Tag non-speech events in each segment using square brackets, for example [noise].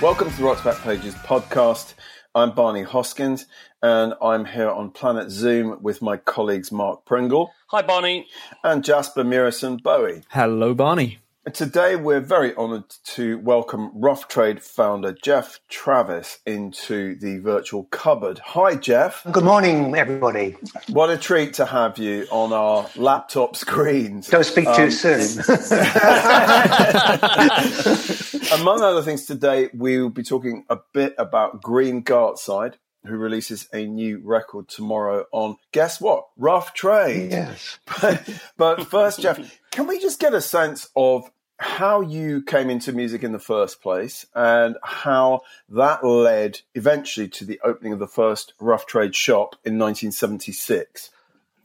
Welcome to the Rock's Back Pages podcast. I'm Barney Hoskyns, and I'm here on Planet Zoom with my colleagues Mark Pringle. Hi, Barney. And Jasper Murison Bowie. Hello, Barney. Today, we're very honoured to welcome Rough Trade founder Geoff Travis into the virtual cupboard. Hi, Jeff. Good morning, everybody. What a treat to have you on our laptop screens. Don't speak um, too soon. [laughs] [laughs] among other things, today we will be talking a bit about Green Gartside, who releases a new record tomorrow on guess what rough trade yes [laughs] but, but first jeff can we just get a sense of how you came into music in the first place and how that led eventually to the opening of the first rough trade shop in 1976.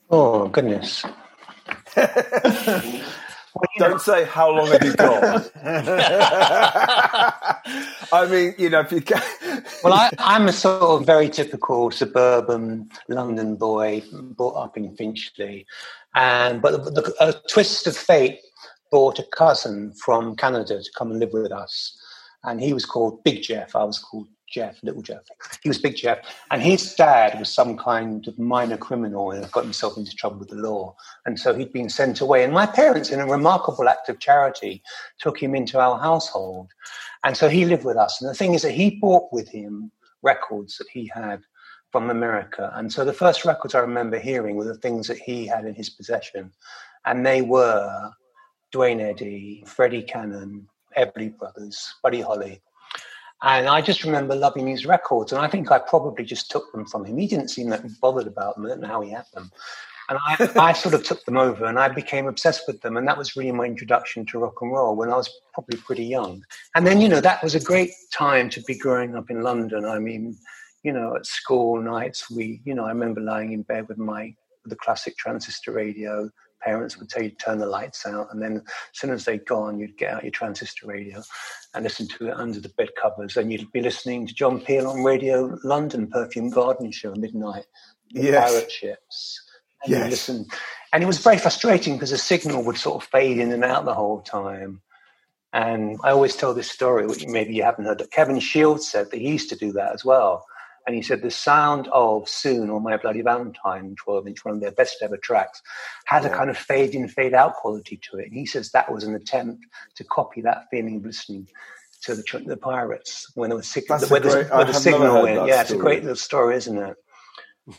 Oh, goodness. [laughs] well, Don't know. say how long have you got. [laughs] [laughs] I mean, you know, if you can. well, I, am a sort of very typical suburban London boy, brought up in Finchley, and but the, the, a twist of fate brought a cousin from Canada to come and live with us. And he was called Big Jeff. I was called Jeff, Little Jeff. He was Big Jeff. And his dad was some kind of minor criminal and had got himself into trouble with the law. And so he'd been sent away. And my parents, in a remarkable act of charity, took him into our household. And so he lived with us. And the thing is that he brought with him records that he had from America. And so the first records I remember hearing were the things that he had in his possession. And they were Duane Eddy, Freddie Cannon, Everly Brothers, Buddy Holly. And I just remember loving his records. And I think I probably just took them from him. He didn't seem that bothered about them. I don't know how he had them. And I, [laughs] I sort of took them over and I became obsessed with them. And that was really my introduction to rock and roll when I was probably pretty young. And then, you know, that was a great time to be growing up in London. I mean, you know, at school nights, we, you know, I remember lying in bed with my, with the classic transistor radio, parents would tell you to turn the lights out, and then as soon as they'd gone, you'd get out your transistor radio and listen to it under the bed covers, and you'd be listening to John Peel on Radio London, Perfume Garden Show, midnight, yes. pirate ships. And yes. listen, and it was very frustrating because the signal would sort of fade in and out the whole time. And I always tell this story, which maybe you haven't heard, that Kevin Shields said that he used to do that as well and he said the sound of Soon or My Bloody Valentine, 12 inch, one of their best ever tracks, had yeah. a kind of fade in, fade out quality to it. And he says that was an attempt to copy that feeling of listening to the, the Pirates when there was sig- where, great, the, where the signal went. Yeah, story. it's a great little story, isn't it?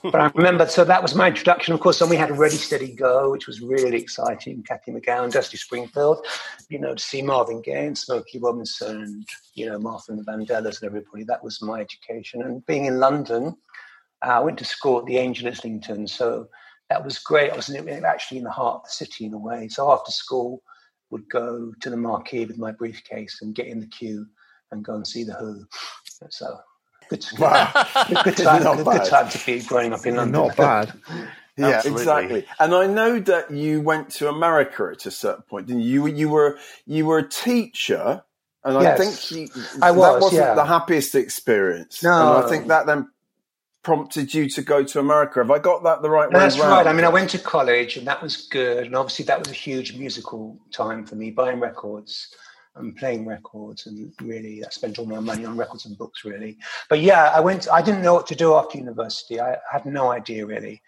But I remember, so that was my introduction. Of course, then we had Ready Steady Go, which was really exciting. Cathy McGowan, Dusty Springfield, you know, to see Marvin Gaye and Smokey Robinson, and you know, Martha and the Vandellas and everybody. That was my education. And being in London, uh, I went to school at the Angel Islington, so that was great. I was actually in the heart of the city in a way. So after school, would go to the marquee with my briefcase and get in the queue and go and see the Who. So Good, wow. [laughs] good, time, good, good, time to be growing up in London. Not bad. [laughs] yeah, Absolutely. exactly. And I know that you went to America at a certain point. Didn't you? You were you were a teacher, and yes. I think you, I was, that wasn't yeah. the happiest experience. No, and I think that then prompted you to go to America. Have I got that the right no, way? That's around? right. I mean, I went to college, and that was good. And obviously, that was a huge musical time for me, buying records and playing records and really uh, I spent all my money on records and books really. But yeah, I went I didn't know what to do after university. I had no idea really.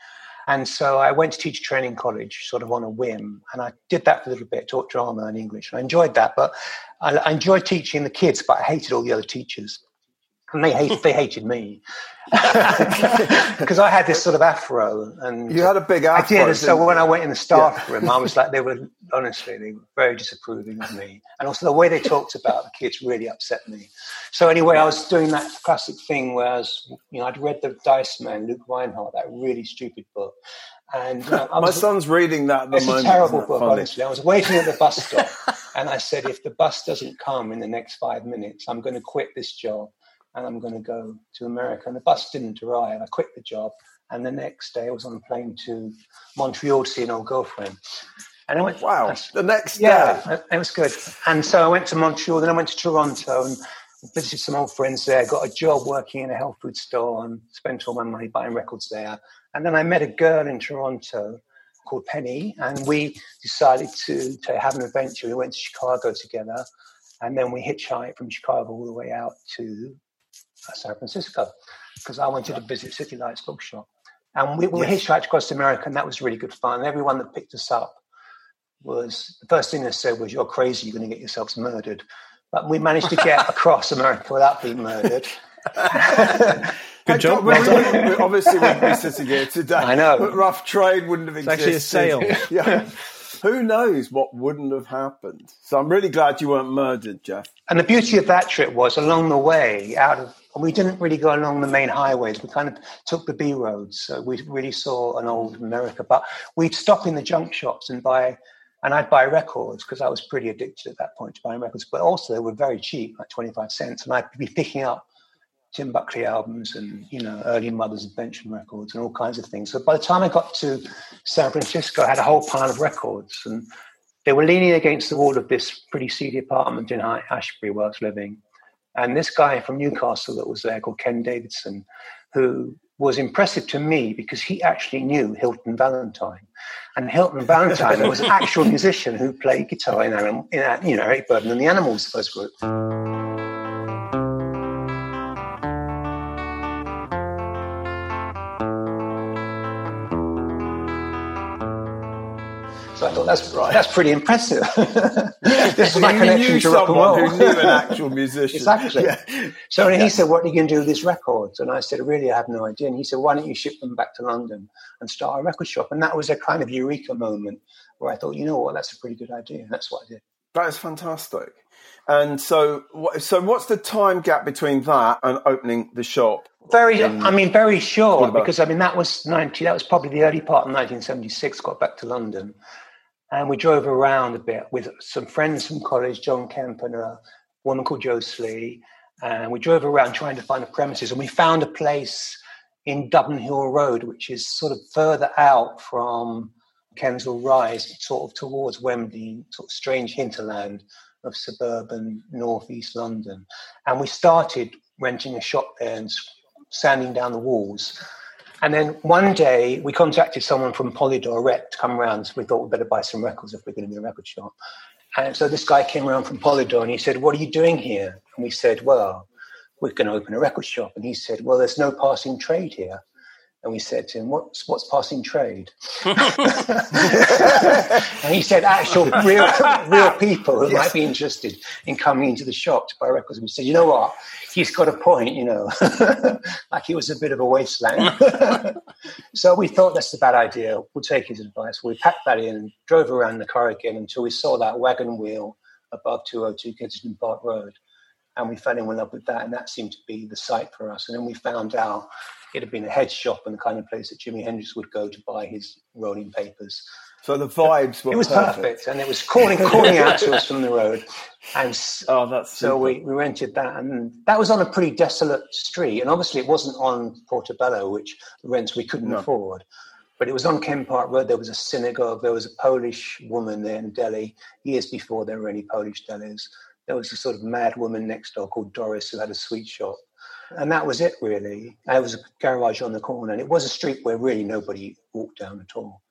And so I went to teach training college sort of on a whim. And I did that for a little bit, taught drama and English. And I enjoyed that. But I, I enjoyed teaching the kids, but I hated all the other teachers and they hated they hated me [laughs] [laughs] because I had this sort of afro and you had a big afro. I did. So when I went in the staff yeah. room, I was like, they were honestly they were very disapproving of me, and also the way they talked about the kids really upset me. So anyway, I was doing that classic thing where I was, you know, I'd read the Dice Man, Luke Rhinehart, that really stupid book. And you know, my was, son's reading that. At the it's moment, a terrible book, funny? honestly. I was waiting at the bus stop, [laughs] and I said, if the bus doesn't come in the next five minutes, I'm going to quit this job and I'm going to go to America. And the bus didn't arrive. I quit the job. And the next day I was on a plane to Montreal to see an old girlfriend. And I went, wow, the next yeah, day. it was good. And so I went to Montreal, then I went to Toronto and visited some old friends there, got a job working in a health food store and spent all my money buying records there. And then I met a girl in Toronto called Penny, and we decided to, to have an adventure. We went to Chicago together, and then we hitchhiked from Chicago all the way out to San Francisco because I wanted to visit City Lights Bookshop. And we, we yes. hitchhiked across America, and that was really good fun. Everyone that picked us up was the first thing they said was, "You're crazy. You're going to get yourselves murdered." But we managed to get across America without being murdered. [laughs] Good job. Well we, we, obviously, we'd be sitting here today. I know. But rough trade wouldn't have existed. It's actually a sale. [laughs] yeah who knows what wouldn't have happened? So I'm really glad you weren't murdered, Jeff. And the beauty of that trip was along the way, out of we didn't really go along the main highways. We kind of took the B roads. So we really saw an old America. But we'd stop in the junk shops and buy, and I'd buy records because I was pretty addicted at that point to buying records. But also they were very cheap, like 25 cents. And I'd be picking up Tim Buckley albums and you know early Mother's Invention records and all kinds of things. So by the time I got to San Francisco, I had a whole pile of records, and they were leaning against the wall of this pretty seedy apartment in Ashbury where I was living. And this guy from Newcastle that was there called Ken Davidson, who was impressive to me because he actually knew Hilton Valentine. And Hilton [laughs] Valentine was an actual musician who played guitar in, um, in uh, you know, Eric Burdon and the Animals first group. That's right. That's pretty impressive. [laughs] this is my connection to rock and roll. Who knew an [laughs] actual musician? exactly. Yeah. So yeah. he said, "What are you going to do with these records?" And I said, "Really, I have no idea." And he said, "Why don't you ship them back to London and start a record shop?" And that was a kind of eureka moment where I thought, you know what, that's a pretty good idea. And that's what I did. That is fantastic. And so, so what's the time gap between that and opening the shop? Very, I mean, very short because I mean that was ninety. That was probably the early part of 1976. Got back to London, and we drove around a bit with some friends from college, John Kemp and a woman called Jo Slee. And we drove around trying to find the premises, and we found a place in Dublin Hill Road, which is sort of further out from Kensal Rise, sort of towards Wembley, sort of strange hinterland of suburban northeast London. And we started renting a shop there and sanding down the walls and then one day we contacted someone from Polydor Rec to come around. So we thought we'd better buy some records if we're going to be a record shop. And so this guy came around from Polydor and he said, What are you doing here? And we said, Well, we're going to open a record shop. And he said, Well, there's no passing trade here. And we said to him, What's, what's passing trade? [laughs] and he said, Actual real, real people who yes. might be interested in coming into the shop to buy records. And we said, You know what? He's got a point, you know, [laughs] like he was a bit of a wasteland. [laughs] so we thought that's a bad idea. We'll take his advice. We packed that in and drove around the car again until we saw that wagon wheel above 202 Kensington Park Road. And we fell in love with that. And that seemed to be the site for us. And then we found out it had been a head shop and the kind of place that Jimi Hendrix would go to buy his rolling papers. So the vibes were It was perfect, perfect and it was calling calling out to us from the road. And [laughs] oh, that's so we, we rented that, and that was on a pretty desolate street. And obviously, it wasn't on Portobello, which the rents we couldn't no. afford. But it was on Kent Park Road. There was a synagogue. There was a Polish woman there in Delhi years before there were any Polish delis. There was a sort of mad woman next door called Doris who had a sweet shop. And that was it, really. There was a garage on the corner, and it was a street where really nobody walked down at all.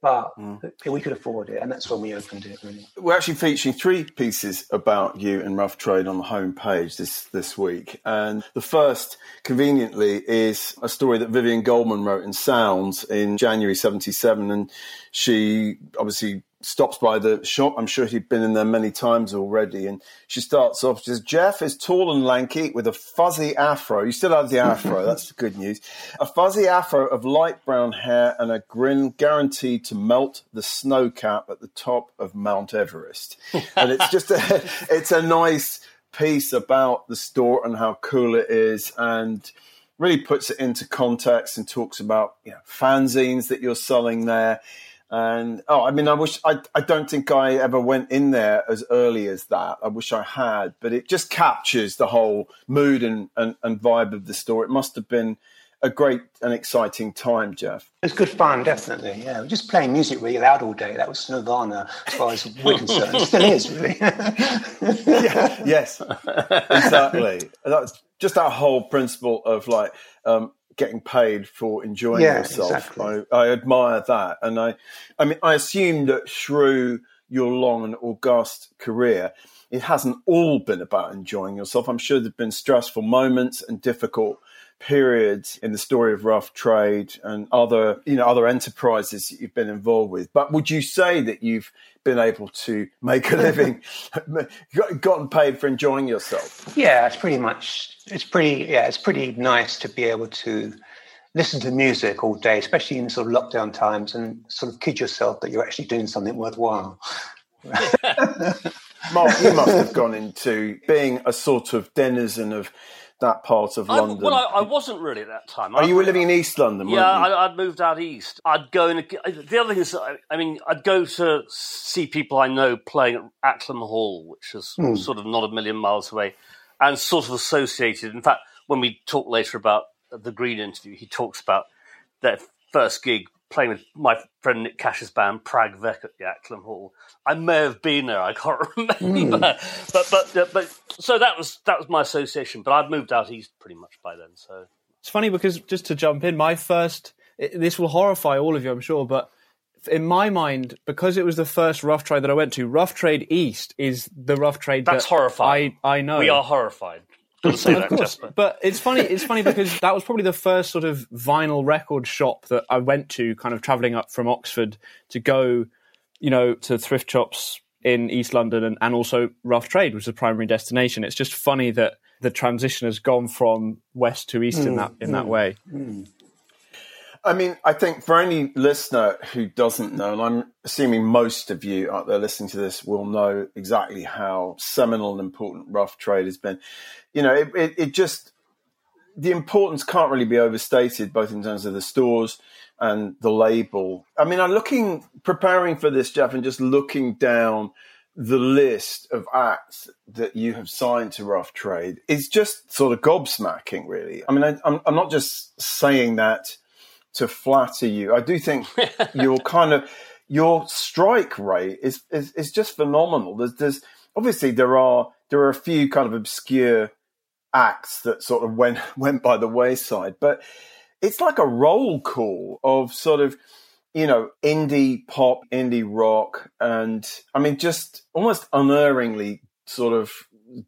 but mm. we could afford it, and that's when we opened it. Really, we're actually featuring three pieces about you and Rough Trade on the homepage this this week, and the first, conveniently, is a story that Vivien Goldman wrote in Sounds in January '77, and she obviously stops by the shop. I'm sure he'd been in there many times already. And she starts off, she says, Jeff is tall and lanky with a fuzzy afro. You still have the afro. [laughs] That's the good news. A fuzzy afro of light brown hair and a grin guaranteed to melt the snow cap at the top of Mount Everest. [laughs] and it's just a, it's a nice piece about the store and how cool it is. And, really puts it into context and talks about you know, fanzines that you're selling there. And oh, I mean, I wish I I don't think I ever went in there as early as that. I wish I had, but it just captures the whole mood and, and, and vibe of the store. It must have been a great and exciting time, Jeff. It was good fun, definitely. Yeah, we're just playing music really loud all day. That was Nirvana, as far as we're [laughs] concerned. It still is, really. [laughs] yeah, yes, exactly. That's just that whole principle of like um, getting paid for enjoying yeah, yourself. Exactly. I, I, admire that, and I, I mean, I assume that through your long and august career, it hasn't all been about enjoying yourself. I'm sure there've been stressful moments and difficult periods in the story of rough trade and other you know other enterprises that you've been involved with. But would you say that you've been able to make a [laughs] living gotten paid for enjoying yourself? Yeah it's pretty much it's pretty yeah it's pretty nice to be able to listen to music all day especially in sort of lockdown times and sort of kid yourself that you're actually doing something worthwhile. [laughs] Mark, you must have gone into being a sort of denizen of that part of I, London? Well, I, I, wasn't really at that time. Oh, you were living in East London, yeah, I, would moved out east. I'd go in. The other thing is, I, mean, I'd go to see people I know playing at Acklam Hall, which is hmm. sort of not a million miles away, and sort of associated. In fact, when we talk later about the Green interview, he talks about their first gig playing with my friend Nick Cash's band Prag Vec at the Acklam Hall. I may have been there. I can't [laughs] remember, mm. but but uh, but so that was that was my association. But I'd moved out east pretty much by then. So it's funny because just to jump in, my first this will horrify all of you, I'm sure, but in my mind, because it was the first rough trade that I went to, Rough Trade East is the rough trade that's that horrifying. I I know we are horrified of course. But it's funny. It's funny [laughs] because that was probably the first sort of vinyl record shop that I went to, kind of traveling up from Oxford to go, you know, to thrift shops in East London and, and also Rough Trade was the primary destination. It's just funny that the transition has gone from west to east mm, in that in mm, that way. Mm. I mean, I think for any listener who doesn't know, and I'm assuming most of you out there listening to this will know exactly how seminal and important rough trade has been. You know, it, it, it just, the importance can't really be overstated, both in terms of the stores and the label. I mean, I'm looking, preparing for this, Jeff, and just looking down the list of acts that you have signed to Rough Trade is just sort of gobsmacking, really. I mean, I, I'm, I'm not just saying that to flatter you. I do think your [laughs] kind of your strike rate is, is, is just phenomenal. There's, there's obviously there are there are a few kind of obscure acts that sort of went [laughs] went by the wayside, but it's like a roll call of sort of you know indie pop, indie rock, and I mean just almost unerringly sort of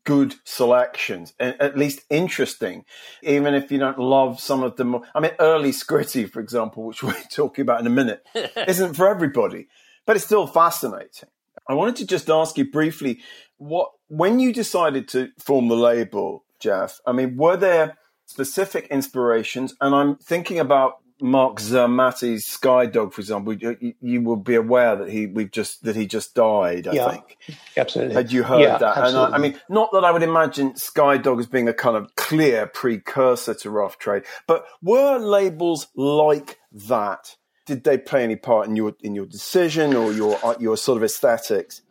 good selections, at least interesting, even if you don't love some of them. I mean, early Scritti, for example, which [laughs] we're talking about in a minute, [laughs] isn't for everybody, but it's still fascinating. I wanted to just ask you briefly what when you decided to form the label, Jeff. I mean, were there specific inspirations? And I'm thinking about Marc Zermati's Skydog, for example, you, you, will be aware that he we've just that he just died. I yeah, think absolutely. Had you heard yeah, that? Absolutely. And I, I, mean, not that I would imagine Skydog as being a kind of clear precursor to Rough Trade, but were labels like that? Did they play any part in your in your decision or your your sort of aesthetics?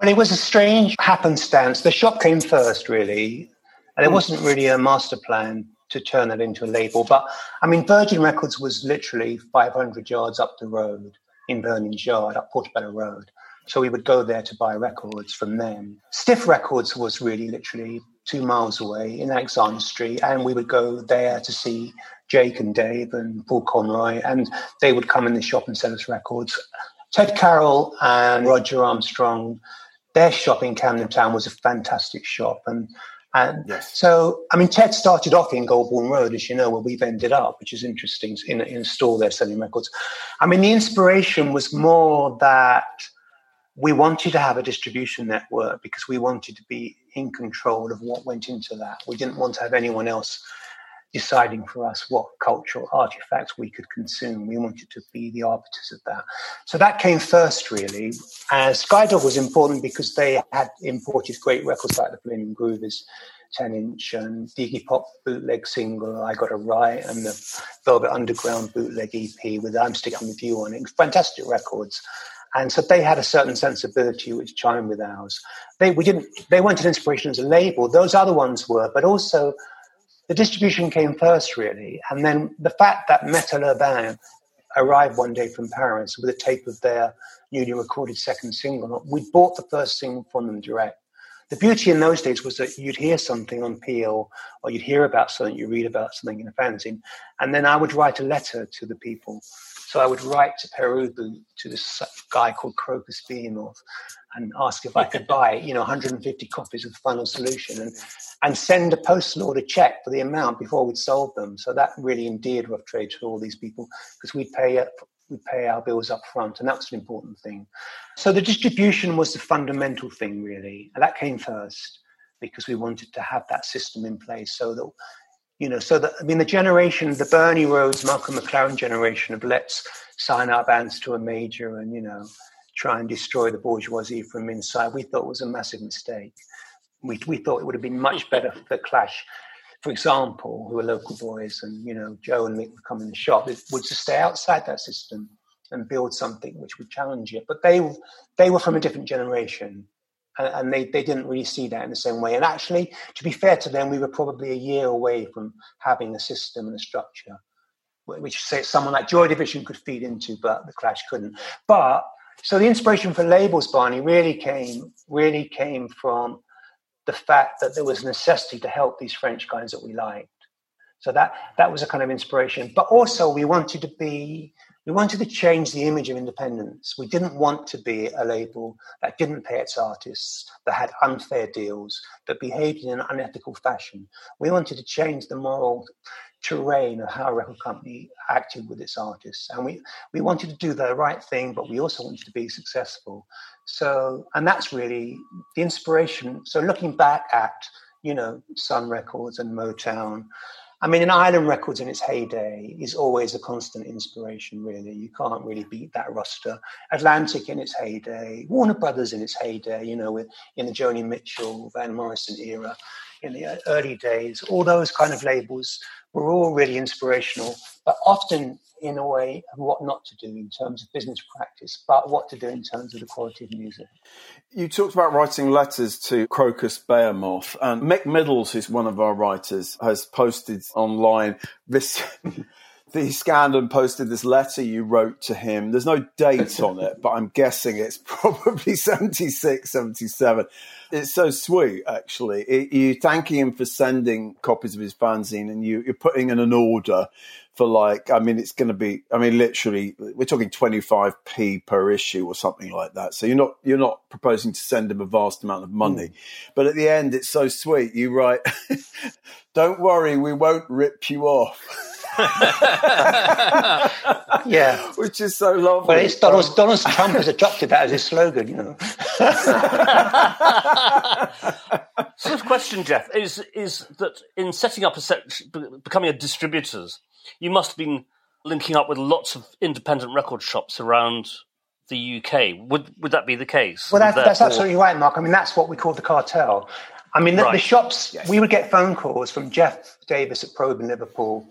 Well, it was a strange happenstance. The shop came first, really, and it hmm. wasn't really a master plan to turn that into a label. But I mean, Virgin Records was literally 500 yards up the road in Vernon's Yard, up Portobello Road. So we would go there to buy records from them. Stiff Records was really literally two miles away in Alexander Street, and we would go there to see Jake and Dave and Paul Conroy, and they would come in the shop and sell us records. Ted Carroll and Roger Armstrong, their shop in Camden Town was a fantastic shop, and and yes. so, I mean, Ted started off in Golborne Road, as you know, where we've ended up, which is interesting, in, in a store there selling records. I mean, the inspiration was more that we wanted to have a distribution network because we wanted to be in control of what went into that. We didn't want to have anyone else deciding for us what cultural artifacts we could consume. We wanted to be the arbiters of that. So that came first, really. And Skydog was important because they had imported great records like the Flamin' Groovies, 10 inch and the Iggy Pop bootleg single, I Got a Right, and the Velvet Underground bootleg EP with I'm Sticking With You on it. Fantastic records. And so they had a certain sensibility which chimed with ours. They we didn't they weren't an inspiration as a label. Those other ones were, but also the distribution came first, really. And then the fact that Metal Urbain arrived one day from Paris with a tape of their newly recorded second single. We bought the first single from them direct. The beauty in those days was that you'd hear something on Peel or you'd hear about something, you read about something in a fanzine, and then I would write a letter to the people so I would write to Pere Ubu to this guy called Crocus Behemoth and ask if I could [laughs] buy, you know, 150 copies of the Final Solution and, and send a postal order check for the amount before we'd sold them. So that really endeared Rough Trade to all these people because we'd pay we'd pay our bills up front, and that's an important thing. So the distribution was the fundamental thing, really, and that came first because we wanted to have that system in place so that you know, so that I mean, the generation, the Bernie Rhodes, Malcolm McLaren generation of let's sign our bands to a major and you know try and destroy the bourgeoisie from inside, we thought was a massive mistake. We we thought it would have been much hmm. better for the Clash, for example, who are local boys, and you know Joe and Mick would come in the shop, it would just stay outside that system and build something which would challenge it. But they they were from a different generation and they, they didn't really see that in the same way. And actually, to be fair to them, we were probably a year away from having a system and a structure, which say someone like Joy Division could feed into, but the Clash couldn't. But so the inspiration for labels, Barney, really came really came from the fact that there was a necessity to help these French guys that we liked. So that that was a kind of inspiration. But also we wanted to be we wanted to change the image of independence. We didn't want to be a label that didn't pay its artists, that had unfair deals, that behaved in an unethical fashion. We wanted to change the moral terrain of how a record company acted with its artists. And we, we wanted to do the right thing, but we also wanted to be successful. So, and that's really the inspiration. So looking back at, you know, Sun Records and Motown, I mean, an Island Records in its heyday is always a constant inspiration, really. You can't really beat that roster. Atlantic in its heyday, Warner Brothers in its heyday, you know, with in the Joni Mitchell, Van Morrison era, in the early days, all those kind of labels were all really inspirational, but often in a way of what not to do in terms of business practice, but what to do in terms of the quality of music. You talked about writing letters to Crocus Behemoth, and Mick Middles, who's one of our writers, has posted online this. The scanned and posted this letter you wrote to him. There's no date on it, but I'm guessing it's [laughs] probably 76, 77. It's so sweet, actually. It, you thanking him for sending copies of his fanzine and you, you're putting in an order for like, I mean, it's going to be, I mean, literally, we're talking 25p per issue or something like that. So you're not, you're not proposing to send him a vast amount of money. Mm. But at the end, it's so sweet. You write, [laughs] don't worry, we won't rip you off. [laughs] [laughs] yeah, which is so lovely. Well, it's Donald, um, Donald Trump has adopted that as his slogan, you know. [laughs] so, the question, Jeff, is is that in setting up a section, becoming a distributors, you must have been linking up with lots of independent record shops around the UK. Would would that be the case? Well, that's, that's absolutely right, Mark. I mean, that's what we call the cartel. I mean, the, right. the shops. Yes. We would get phone calls from Geoff Davies at Probe in Liverpool,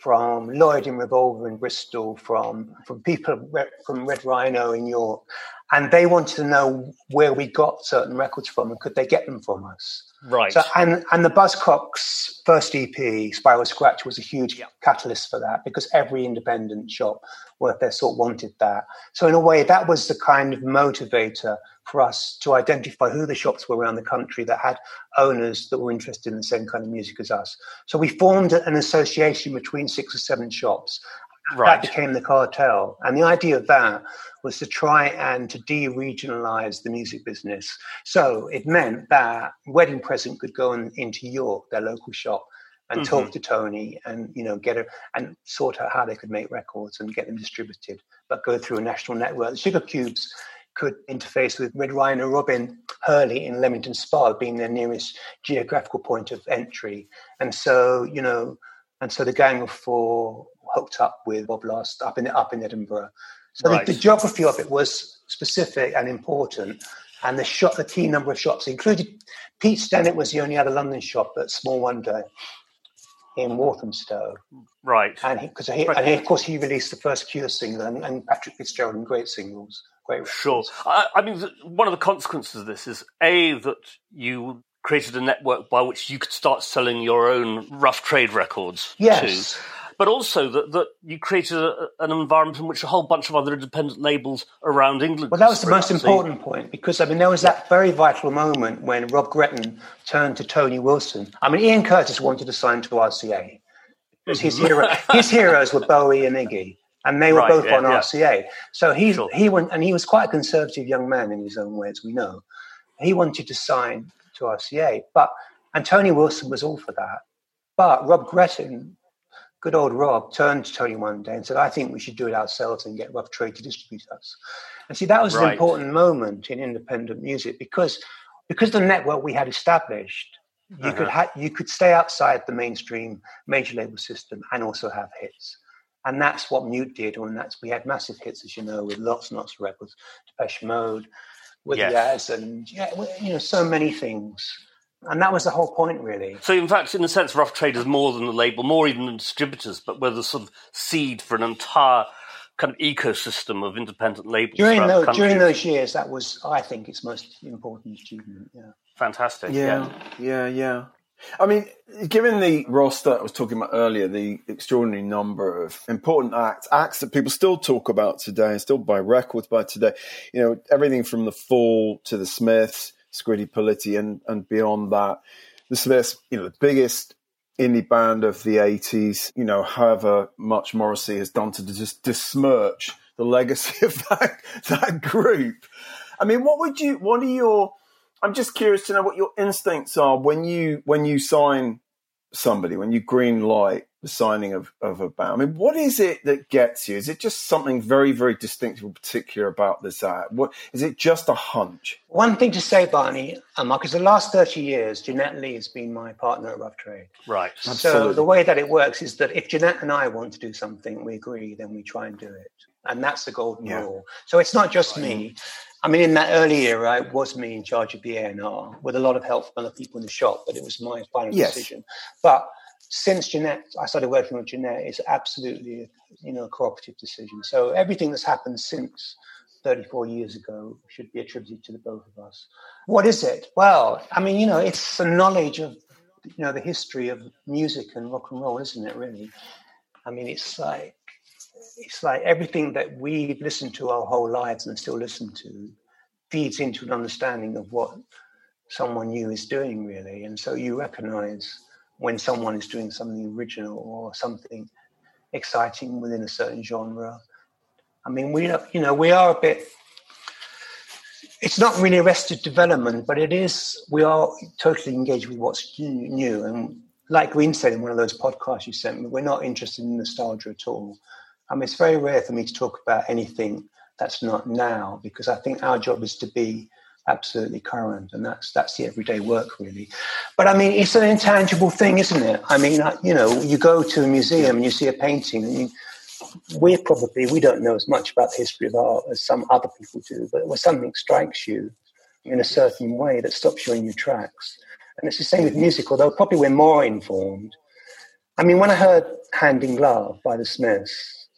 from Lloyd in Revolver in Bristol, from from people from Red Rhino in York, and they wanted to know where we got certain records from and could they get them from us. Right. So, and and the Buzzcocks first EP, Spiral Scratch, was a huge Yeah. catalyst for that because every independent shop worth their salt wanted that. So in a way, that was the kind of motivator for us to identify who the shops were around the country that had owners that were interested in the same kind of music as us. So we formed an association between six or seven shops. Right. That became the cartel. And the idea of that was to try and to de-regionalize the music business. So it meant that Wedding Present could go in, into York, their local shop, and mm-hmm. talk to Tony and you know get her and sort out how they could make records and get them distributed, but go through a national network. The Sugar Cubes could interface with Red Rhino Robin Hurley in Leamington Spa, being their nearest geographical point of entry. And so, you know, and so the Gang of Four hooked up with Bob Last up in up in Edinburgh. So Right. the, the geography of it was specific and important. And the shop, the key number of shops included Pete Stennett was the only other London shop at Small Wonder in Walthamstow. Right. And because he, and he, of course he released the first Cure single and, and Patrick Fitzgerald and great singles, great Sure. I, I mean, one of the consequences of this is a that you created a network by which you could start selling your own rough trade records Yes. But also that, that you created a, an environment in which a whole bunch of other independent labels around England. Well, that was the most. Important point because I mean there was that very vital moment when Rob Gretton turned to Tony Wilson. I mean Ian Curtis wanted to sign to RCA because his hero, mm-hmm. his heroes were Bowie and Iggy, and they were Right, both yeah, on yeah. RCA. So he Sure. he went and he was quite a conservative young man in his own way, as we know. He wanted to sign to RCA, but and Tony Wilson was all for that. But Rob Gretton, good old Rob, turned to Tony one day and said, "I think we should do it ourselves and get Rough Trade to distribute us." And see, that was an important moment in independent music because because the network we had established, you could Uh-huh. ha- you could stay outside the mainstream major label system and also have hits. And that's what Mute did, and that's we had massive hits, as you know, with lots and lots of records, Depeche Mode, with Yes. Yaz, and yeah, you know, so many things. And that was the whole point, really. So, in fact, in a sense, Rough Trade is more than the label, more even than distributors, but we're the sort of seed for an entire kind of ecosystem of independent labels. During throughout the those, during those years, that was, I think, its most important achievement. Yeah. Fantastic. Yeah, yeah, yeah. I mean, given the roster I was talking about earlier, the extraordinary number of important acts, acts that people still talk about today and still buy records by today, you know, everything from the Fall to the Smiths, Scritti Politti, and, and beyond that. The Smiths, you know, the biggest indie band of the 80s, you know, however much Morrissey has done to just besmirch the legacy [laughs] of that, that group. I mean, what would you, what are your, I'm just curious to know what your instincts are when you when you sign somebody, when you green light the signing of, of a band. I mean, what is it that gets you? Is it just something very, very distinctive or particular about this act? What is it just a hunch? One thing to say, Barney, um, because the last 30 years, Jeanette Lee has been my partner at Rough Trade. Right. So Absolutely. the way that it works is that if Jeanette and I want to do something, we agree, then we try and do it. And that's the golden Yeah. rule. So it's not just me. I mean, in that early era, it was me in charge of the A&R with a lot of help from other people in the shop, but it was my final Yes. decision. But since Jeanette, I started working with Jeanette, it's absolutely, you know, a cooperative decision. So everything that's happened since 34 years ago should be attributed to the both of us. What is it? Well, I mean, you know, it's a knowledge of, you know, the history of music and rock and roll, isn't it? Really? I mean, it's like it's like everything that we've listened to our whole lives and still listen to feeds into an understanding of what someone new is doing, really. And so you recognize when someone is doing something original or something exciting within a certain genre. I mean, we you know, we are a bit. It's not really arrested development, but it is. We are totally engaged with what's new, and like Green said in one of those podcasts you sent me, we're not interested in nostalgia at all. I mean, it's very rare for me to talk about anything that's not now because I think our job is to be absolutely current, and that's that's the everyday work really. But I mean, it's an intangible thing, isn't it? I mean, you know, you go to a museum and you see a painting, we're probably we don't know as much about the history of art as some other people do, but when something strikes you in a certain way that stops you in your tracks, and it's the same with music, although probably we're more informed. I mean, when I heard "Hand in Glove" by the Smiths,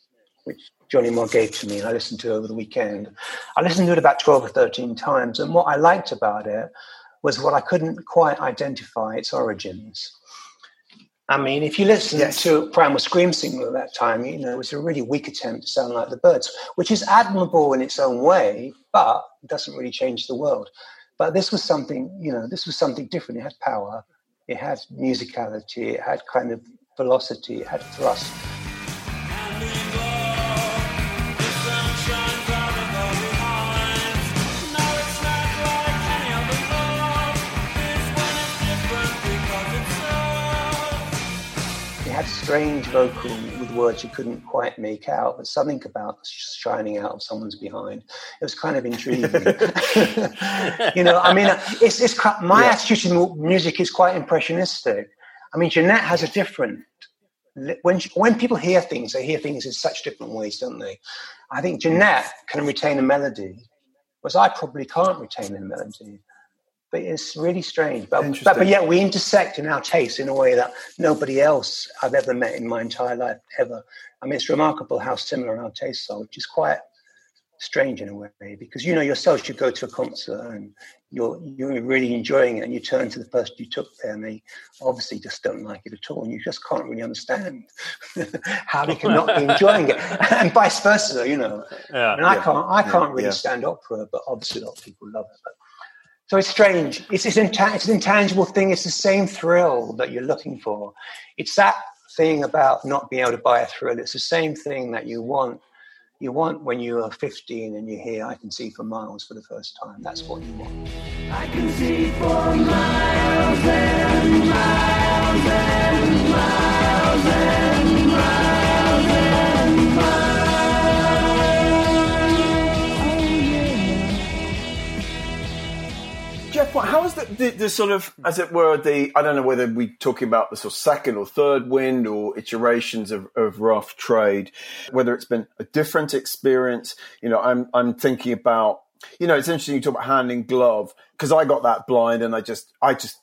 which Johnny Marr gave to me, and I listened to over the weekend. I listened to it about 12 or 13 times, and what I liked about it was what I couldn't quite identify its origins. I mean, if you listen yes. to Primal Scream Signal at that time, you know, it was a really weak attempt to sound like the Byrds, which is admirable in its own way, but it doesn't really change the world. But this was something, you know, this was something different. It had power, it had musicality, it had kind of velocity, it had thrust. Strange vocal with words you couldn't quite make out, but something about shining out of someone's behind. It was kind of intriguing. [laughs] you know, I mean, it's, it's my yeah. attitude to music is quite impressionistic. I mean, Jeanette has a different. When when people hear things, they hear things in such different ways, don't they? I think Jeanette can retain a melody, whereas I probably can't retain a melody but it's really strange. But, but, but yet we intersect in our tastes in a way that nobody else I've ever met in my entire life ever. I mean, it's remarkable how similar our tastes are, which is quite strange in a way because you know yourself. You go to a concert and you're you're really enjoying it, and you turn to the person you took there, and they obviously just don't like it at all, and you just can't really understand [laughs] how they can not be enjoying it, [laughs] and vice versa. You know, yeah, and I yeah, can't I can't really yeah. stand opera, but obviously a lot of people love it. But so it's strange. It's, it's, an intangible thing. It's the same thrill that you're looking for. It's that thing about not being able to buy a thrill. It's the same thing that you want. You want when you are 15 and you hear "I can see for miles" for the first time. That's what you want. I can see for miles and miles and miles and miles the, the, sort of, as it were, the, I don't know whether we're talking about the sort of second or third wind or iterations of, of rough trade, whether it's been a different experience. You know, I'm, I'm thinking about, you know, it's interesting you talk about hand in glove because I got that blind and I just, I just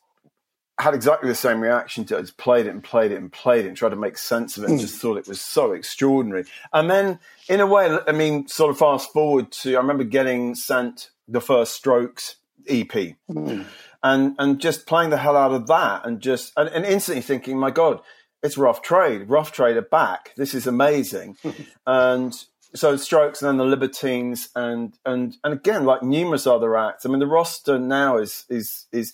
had exactly the same reaction to it. I just played it and played it and played it and tried to make sense of it and mm. just thought it was so extraordinary. And then, in a way, I mean, sort of fast forward to, I remember getting sent the first strokes EP, mm. And and just playing the hell out of that, and just and, and instantly thinking, my God, it's rough trade, rough trade are back. This is amazing, [laughs] and so Strokes and then the Libertines and and and again like numerous other acts. I mean the roster now is is is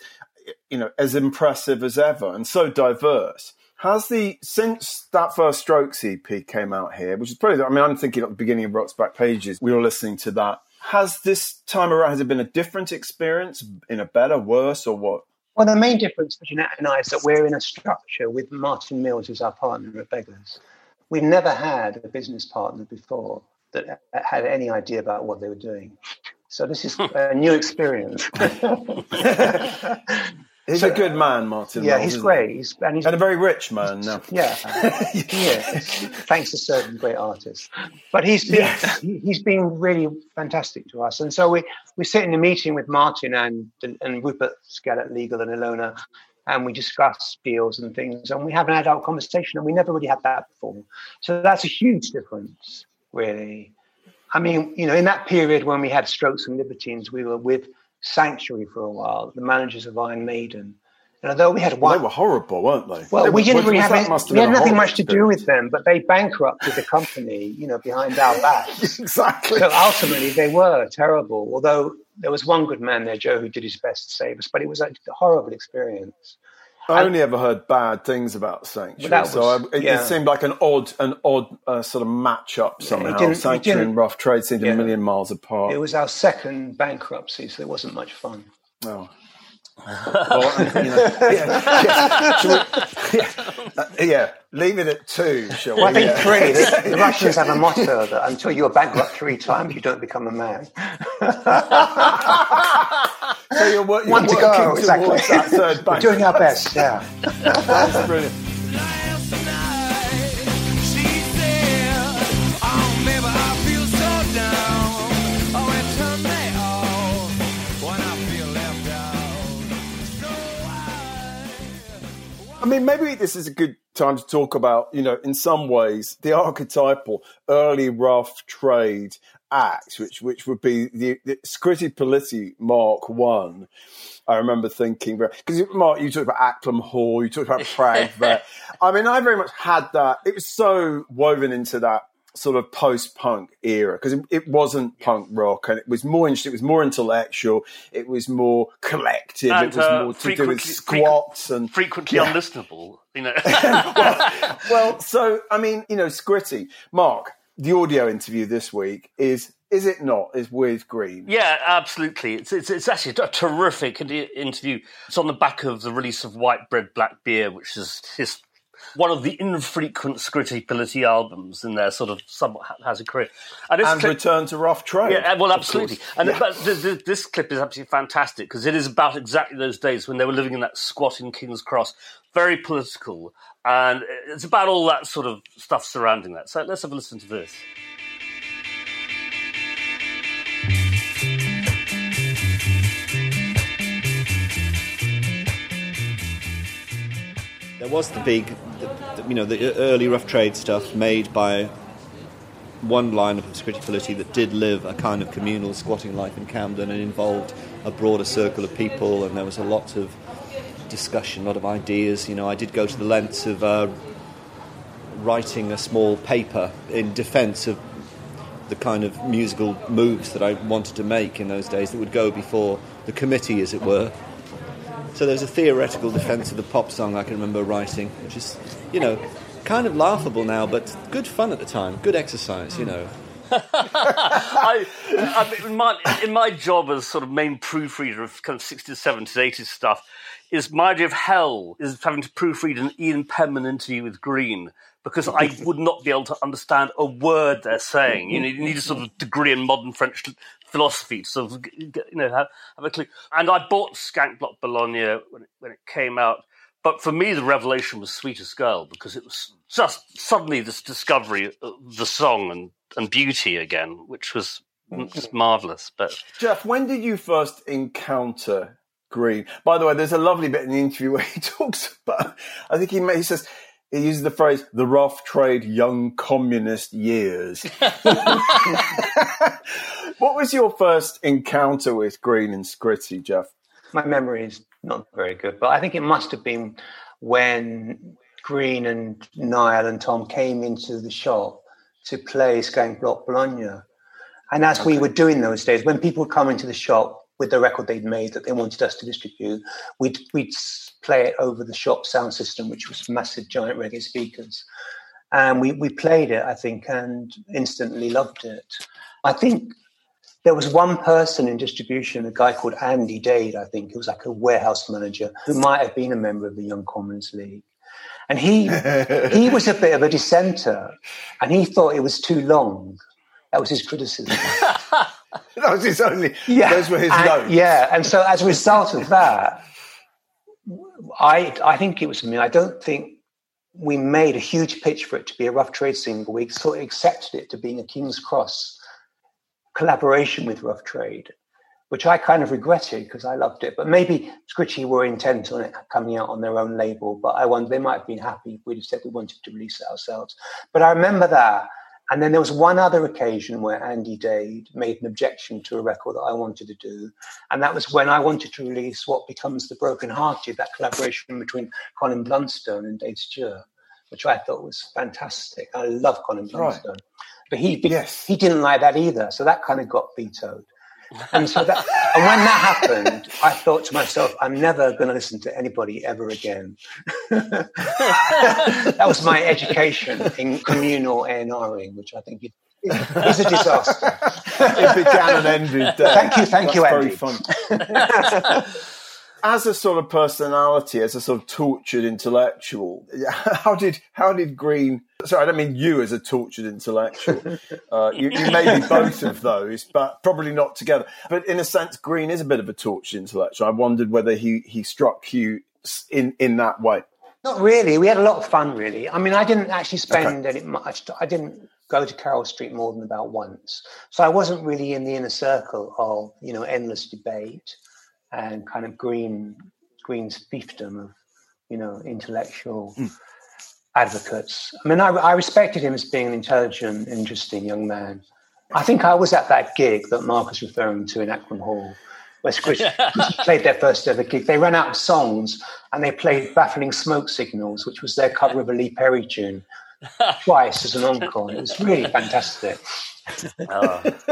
you know as impressive as ever and so diverse. Has the since that first Strokes EP came out here, which is probably I mean I'm thinking at the beginning of Rock's Back Pages, we were listening to that has this time around has it been a different experience in a better worse or what? Well the main difference for jeanette and i is that we're in a structure with martin mills as our partner at beggars. We've never had a business partner before that had any idea about what they were doing. So this is [laughs] a new experience [laughs] He's so, a good man, Martin. Yeah, he's great. He's, and, he's, and a very rich man now. Yeah, [laughs] yeah. Thanks to certain great artists, but he's been, he's been really fantastic to us. And so we we sit in a meeting with Martin and and Rupert Skellett Legal and Ilona, and we discuss deals and things, and we have an adult conversation, and we never really had that before. So that's a huge difference, really. I mean, you know, in that period when we had Strokes and Libertines, we were with Sanctuary for a while, the managers of Iron Maiden. And although we had one, well, they were horrible, weren't they? Well, they we didn't really have, any, we had nothing much to do with them, but they bankrupted the company, you know, behind our backs. [laughs] exactly. So ultimately, they were terrible. Although there was one good man there, Joe, who did his best to save us, but it was a horrible experience. I only ever heard bad things about Sanctuary, was, so I, it, yeah. it, seemed like an odd, an odd uh, sort of match up somehow. Yeah, Sanctuary and Rough Trade seemed yeah. a million miles apart. It was our second bankruptcy, so it wasn't much fun. Oh. [laughs] well, you know, [laughs] yeah, yeah, leave it at two, shall well, we? I think three. The, the, Russians have a motto that until you're bankrupt three times, you don't become a man. [laughs] so you're, you're One to go, exactly. that third bank. We're doing our best, yeah. That's brilliant. I mean, maybe this is a good time to talk about, you know, in some ways, the archetypal early rough trade act, which which would be the, the Scritti Politti Mark One. I remember thinking because Mark, you talked about Acklam Hall, you talked about [laughs] Prag but I mean, I very much had that. It was so woven into that sort of post-punk era because it, it, wasn't punk rock and it was more interesting. It was more intellectual. It was more collective. And, it was uh, more to do with squats and frequently yeah. unlistenable. You know. [laughs] well, [laughs] well, so I mean, you know, Scritti, Mark, the audio interview this week is is it not? Is with Green? Yeah, absolutely. It's, it's, it's actually a terrific interview. It's on the back of the release of White Bread Black Beer, which is his one of the infrequent Scritti Politti albums in their sort of somewhat haphazard career. And, and clip, Return to Rough Trade. Yeah, well, absolutely. And yeah. but this, this clip is absolutely fantastic because it is about exactly those days when they were living in that squat in King's Cross. Very political. And it's about all that sort of stuff surrounding that. So let's have a listen to this. There was the big, the, the, you know, the early rough trade stuff made by one line of Politti that did live a kind of communal squatting life in Camden and involved a broader circle of people, and there was a lot of discussion, a lot of ideas. You know, I did go to the lengths of uh, writing a small paper in defence of the kind of musical moves that I wanted to make in those days that would go before the committee, as it were. So there's a theoretical defence of the pop song I can remember writing, which is, you know, kind of laughable now, but good fun at the time, good exercise, you know. [laughs] I, I mean, in, my, in my job as sort of main proofreader of kind of 60s, 70s, 80s stuff, is my idea of hell is having to proofread an Ian Penman interview with Green because I [laughs] would not be able to understand a word they're saying. You, know, you need a sort of degree in modern French philosophy to sort of you know have, have a clue. And I bought Skank Bloc Bologna when it, when it came out. But for me, the revelation was Sweetest Girl because it was just suddenly this discovery of the song and, and beauty again, which was mm-hmm. just marvelous. But Geoff, when did you first encounter Green? By the way, there's a lovely bit in the interview [laughs] where he talks about. I think he, he says he uses the phrase "the rough trade young communist years." [laughs] [laughs] what was your first encounter with Green and Scritti, Geoff? My memory is not very good, but I think it must have been when Green and Niall and Tom came into the shop to play Skank Bloc Bologna. And as okay. we were doing those days, when people would come into the shop with the record they'd made that they wanted us to distribute, we'd, we'd play it over the shop sound system, which was massive giant reggae speakers. And we, we played it, I think, and instantly loved it. I think there was one person in distribution, a guy called Andy Dade, I think, who was like a warehouse manager, who might have been a member of the Young Communist League. And he he [laughs] was a bit of a dissenter, and he thought it was too long. That was his criticism. [laughs] [laughs] that was his only. Yeah, those were his and, notes. Yeah, and so as a result of that, I I think it was me. I don't think we made a huge pitch for it to be a rough trade single. We sort of accepted it to being a King's Cross collaboration with Rough Trade, which I kind of regretted because I loved it. But maybe Scritti were intent on it coming out on their own label. But I wonder they might have been happy if we'd have said we wanted to release it ourselves. But I remember that. And then there was one other occasion where Andy Dade made an objection to a record that I wanted to do. And that was when I wanted to release what becomes The Broken Hearted, that collaboration between Colin Blunstone and Dave Stewart, which I thought was fantastic. I love Colin Blunstone. Right. But he yes. he didn't like that either, so that kind of got vetoed. And so that, and when that happened, I thought to myself, I'm never going to listen to anybody ever again. [laughs] that was my education in communal A&Ring, which I think is, is a disaster. it began and ended. Uh, thank you, thank That's you, Andy. Very fun [laughs] as a sort of personality, as a sort of tortured intellectual, [laughs] how did how did Green? Sorry, I don't mean you as a tortured intellectual. [laughs] Uh, you, you may be both of those, but probably not together. But in a sense, Green is a bit of a tortured intellectual. I wondered whether he he struck you in in that way. Not really. We had a lot of fun. Really. I mean, I didn't actually spend okay. any much. I didn't go to Carroll Street more than about once, so I wasn't really in the inner circle of you know endless debate and kind of green green's fiefdom of you know, intellectual mm. advocates. I mean, I, I respected him as being an intelligent, interesting young man. I think I was at that gig that Mark was referring to in Acklam Hall, where Scritti [laughs] played their first ever gig. They ran out of songs and they played Baffling Smoke Signals, which was their cover of a Lee Perry tune, twice as an encore. It was really fantastic. [laughs] Oh. [laughs]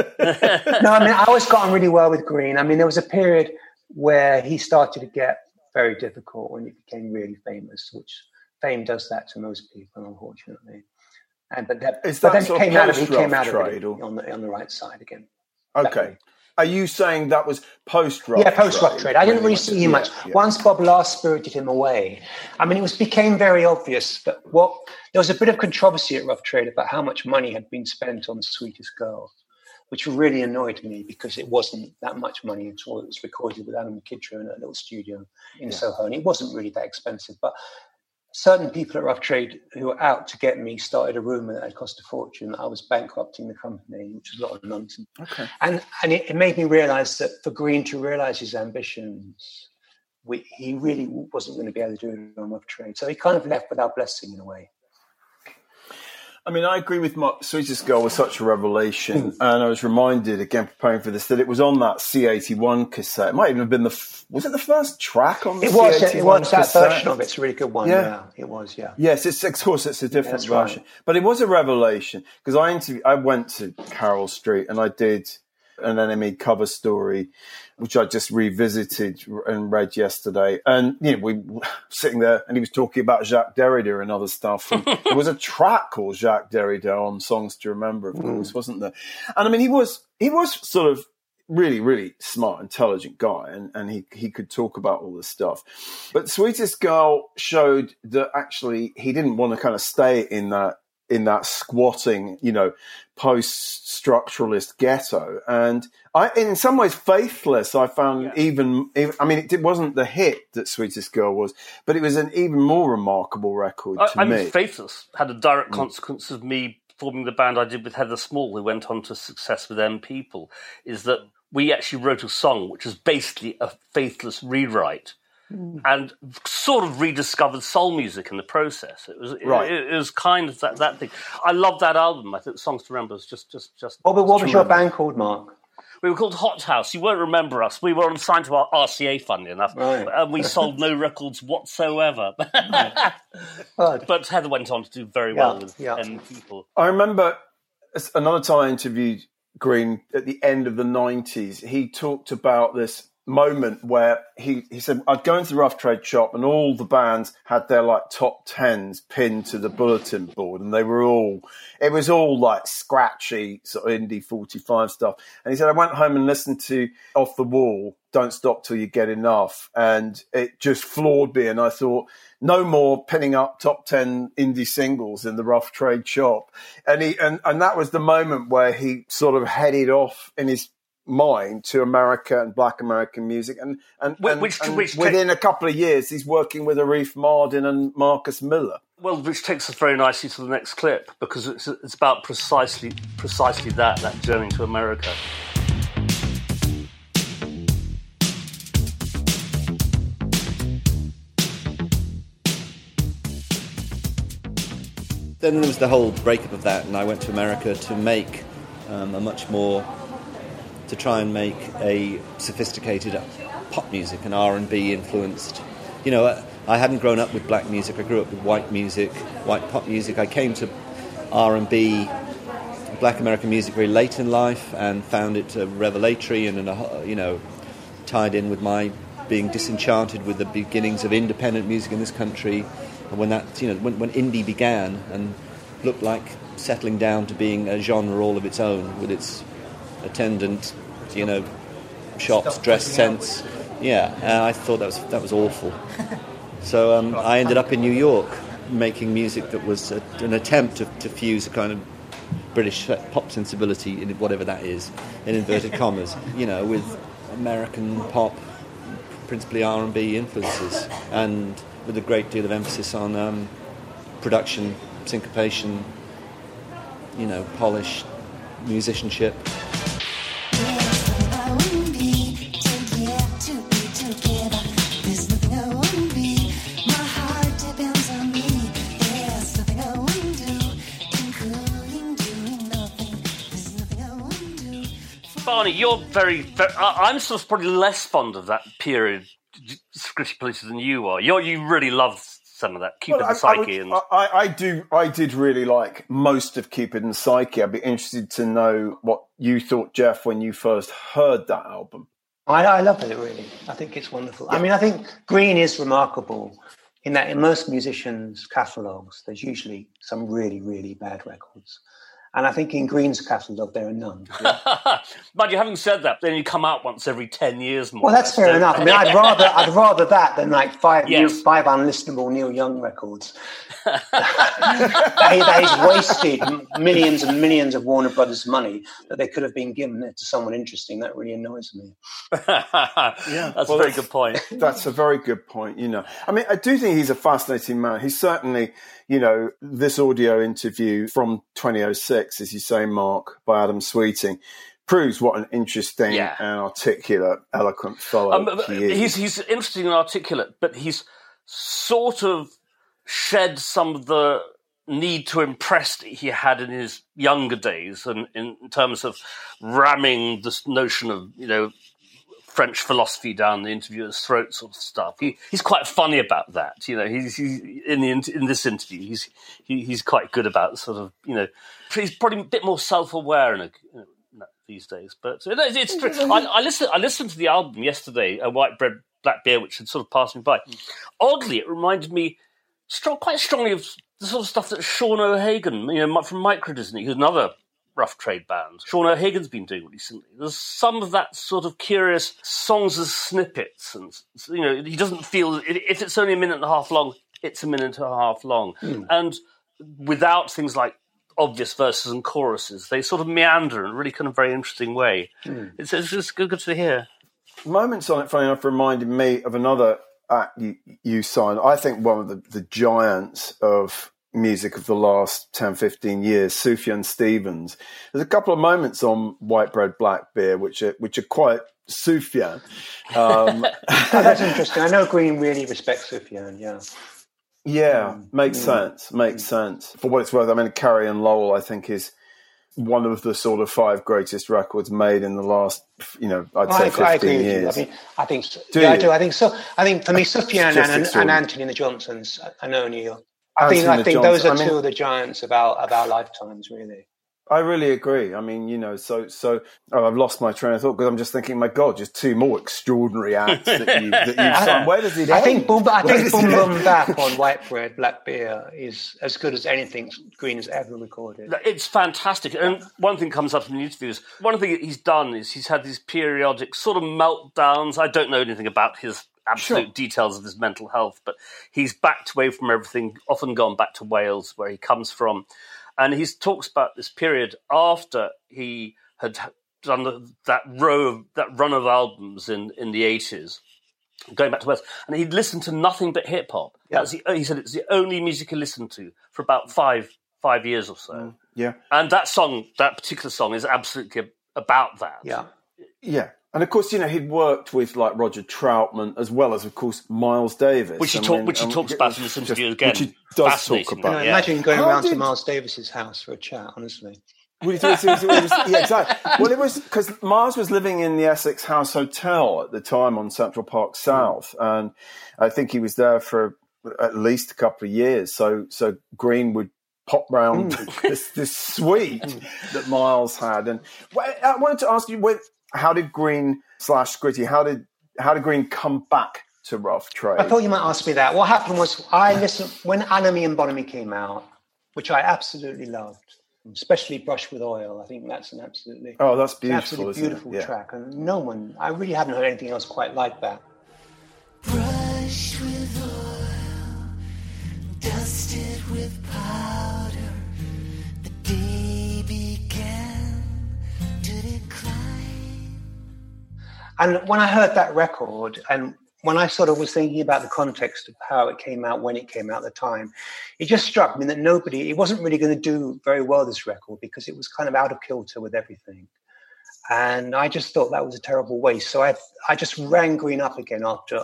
no, I mean, I always got on really well with Green. I mean, there was a period where he started to get very difficult when he became really famous, which fame does that to most people, unfortunately. And but that, Is that but then he came out of he came out of it on the on the right side again. Okay. Are you saying that was post rock? Yeah, post rock trade. I didn't really see him much. Yeah. Once Bob Last spirited him away, I mean, it was became very obvious that what there was a bit of controversy at Rough Trade about how much money had been spent on Sweetest Girl, which really annoyed me because it wasn't that much money at all. It was recorded with Alan McKitrow in a little studio in yeah. Soho, and it wasn't really that expensive. But certain people at Rough Trade who were out to get me started a rumor that had cost a fortune. that I was bankrupting the company, which was a lot of nonsense. Okay. And and it, it made me realize that for Green to realize his ambitions, we, he really wasn't going to be able to do it on Rough Trade. So he kind of left without blessing in a way. I mean, I agree with Mark. Sweetest Girl was such a revelation. Mm. And I was reminded, again, preparing for this, that it was on that C81 cassette. It might even have been the, was it the first track on the it was, C81 It was that version of it. It's a really good one. Yeah. yeah it was, yeah. Yes, it's, of course, it's a different yeah, version. Right. But it was a revelation because I interviewed, I went to Carroll Street and I did an NME cover story, which I just revisited and read yesterday. And you know, we were sitting there, and he was talking about Jacques Derrida and other stuff. And [laughs] there was a track called Jacques Derrida on "Songs to Remember," of course, mm. wasn't there? And I mean, he was he was sort of really, really smart, intelligent guy, and, and he, he could talk about all this stuff. But Sweetest Girl showed that actually he didn't want to kind of stay in that in that squatting, you know, post-structuralist ghetto. And I, in some ways, Faithless, I found yeah. even, even, I mean, it, wasn't the hit that Sweetest Girl was, but it was an even more remarkable record I, to I me. Mean, Faithless had a direct mm. consequence of me forming the band I did with Heather Small, who went on to success with M People, is that we actually wrote a song which was basically a Faithless rewrite Mm. Hmm. and sort of rediscovered soul music in the process. It was right. it, it, was kind of that, that thing. I love that album. I think Songs to Remember was just just just. Oh, but what was your band called, Mark? We were called Hot House. You won't remember us. We were signed to our RCA, funnily enough, right. and we sold no records whatsoever. [laughs] but Heather went on to do very well with yeah. people. I remember another time I interviewed Green at the end of the 90s. He talked about this moment where he, he said, I'd go into the rough trade shop and all the bands had their like top tens pinned to the bulletin board and they were all, it was all like scratchy sort of indie 45 stuff. And he said, I went home and listened to Off the Wall, Don't Stop Till You Get Enough. And it just floored me. And I thought, no more pinning up top 10 indie singles in the rough trade shop. And he, and, and that was the moment where he sort of headed off in his mind to America and Black American music, and and, and, which, and which within a couple of years, he's working with Arif Mardin and Marcus Miller. Well, which takes us very nicely to the next clip because it's it's about precisely precisely that that journey to America. Then there was the whole breakup of that, and I went to America to make um, a much more to try and make a sophisticated pop music and R&B influenced. You know, I hadn't grown up with black music. I grew up with white music, white pop music. I came to R&B, black American music very late in life and found it uh, revelatory and, you know, tied in with my being disenchanted with the beginnings of independent music in this country. And when that, you know, when, when indie began and looked like settling down to being a genre all of its own with its attendant, you know, shops, dress sense. Yeah, and I thought that was that was awful. So um, [laughs] I ended up in New York making music that was a, an attempt to, to fuse a kind of British pop sensibility in whatever that is, in inverted [laughs] commas, you know, with American pop, principally R and B influences, and with a great deal of emphasis on um, production, syncopation, you know, polish, musicianship. Barney, you're very, very I'm sort of probably less fond of that period, Scritti Politti, than you are. you you really love some of that Cupid well, and Psyche. I, and... I, I, do, I did really like most of Cupid and Psyche. I'd be interested to know what you thought, Geoff, when you first heard that album. I, I love it, really. I think it's wonderful. Yeah. I mean, I think Green is remarkable in that in most musicians' catalogues, there's usually some really, really bad records. And I think in Green's catalogue, there are none. [laughs] but you haven't said that. Then you come out once every 10 years more. Well, that's fair enough. I mean, I'd [laughs] rather, I'd rather that than like five, yes. new, five unlistenable Neil Young records. [laughs] they, they've wasted millions and millions of Warner Brothers money that they could have been given to someone interesting. That really annoys me. yeah, that's well, a very that's, good point. That's a very good point. You know, I mean, I do think he's a fascinating man. He's certainly you know, this audio interview from 2006, as you say, Mark, by Adam Sweeting, proves what an interesting yeah. and articulate, eloquent fellow um, he is. He's, he's interesting and articulate, but he's sort of shed some of the need to impress that he had in his younger days and in terms of ramming this notion of, you know, French philosophy down the interviewer's throat, sort of stuff. He, he's quite funny about that. You know, he's, he's in the in this interview, he's he, he's quite good about sort of you know, he's probably a bit more self aware in a, these days. But it's, it's I, I listened I listened to the album yesterday, a white bread black beer, which had sort of passed me by. Oddly, it reminded me strong, quite strongly of the sort of stuff that Sean O'Hagan, you know, from Micro Disney, who's another rough trade band. Sean O'Hagan's been doing recently. There's some of that sort of curious songs as snippets, and you know, he doesn't feel if it's only a minute and a half long, it's a minute and a half long, mm. and without things like obvious verses and choruses, they sort of meander in a really kind of very interesting way. Mm. It's, it's just good, good to hear. Moments on it, funny enough, reminded me of another act you, you signed. I think one of the, the giants of music of the last 10, 15 years, Sufjan Stevens. There's a couple of moments on White Bread Black Beer which are which are quite Sufjan. Um, oh, [laughs] that's interesting. I know Green really respects Sufjan, yeah. Yeah, um, makes mm. sense. Makes sense. For what it's worth, I mean, Carrie and Lowell, I think, is one of the sort of five greatest records made in the last, you know, I'd say I, 15 I years. I mean, I think, do yeah, you? I do. I think so. I think for me, [laughs] Sufjan and, and, Antony and the Johnsons, I know Neil. I think I think those are I mean, two of the giants of our of our lifetimes, really. I really agree. I mean, you know, so so oh, I've lost my train of thought because I'm just thinking, my God, just two more extraordinary acts that you [laughs] that you've done. Where does it I think Boom, I think Boom Boom Bap on White Bread Black Beer is as good as anything Green has ever recorded. It's fantastic. And one thing comes up in the interviews. One thing he's done is he's had these periodic sort of meltdowns. I don't know anything about his absolute sure. details of his mental health, but he's backed away from everything, often gone back to Wales, where he comes from. And he talks about this period after he had done that row of, that run of albums in, in the 80s, going back to Wales, and he'd listened to nothing but hip hop. Yeah. he said it's the only music he listened to for about five five years or so. Mm, yeah. And that song, that particular song, is absolutely about that. Yeah. Yeah. And of course, you know, he'd worked with like Roger Troutman as well as, of course, Miles Davis. Which he, talk, mean, which he talks about in this interview again. Which he does talk about. Yeah. Imagine going How around did... to Miles Davis's house for a chat, honestly. Well, it was, it was, it was, yeah, exactly. Well, it was because Miles was living in the Essex House Hotel at the time on Central Park South, mm. and I think he was there for at least a couple of years. So, so Green would pop round mm. this, this suite that Miles had, and I wanted to ask you, how did Green slash Scritti? How did how did Green come back to Rough Trade? I thought you might ask me that. What happened was I listened when Anomie and Bonhomie came out, which I absolutely loved, especially Brush with Oil. I think that's an absolutely oh, that's beautiful, absolutely beautiful yeah. track, and no one I really haven't heard anything else quite like that. Brush with oil, dusted with powder. And when I heard that record, and when I sort of was thinking about the context of how it came out, when it came out, at the time, it just struck me that nobody, it wasn't really going to do very well, this record, because it was kind of out of kilter with everything. And I just thought that was a terrible waste. So I, I just rang Green up again after,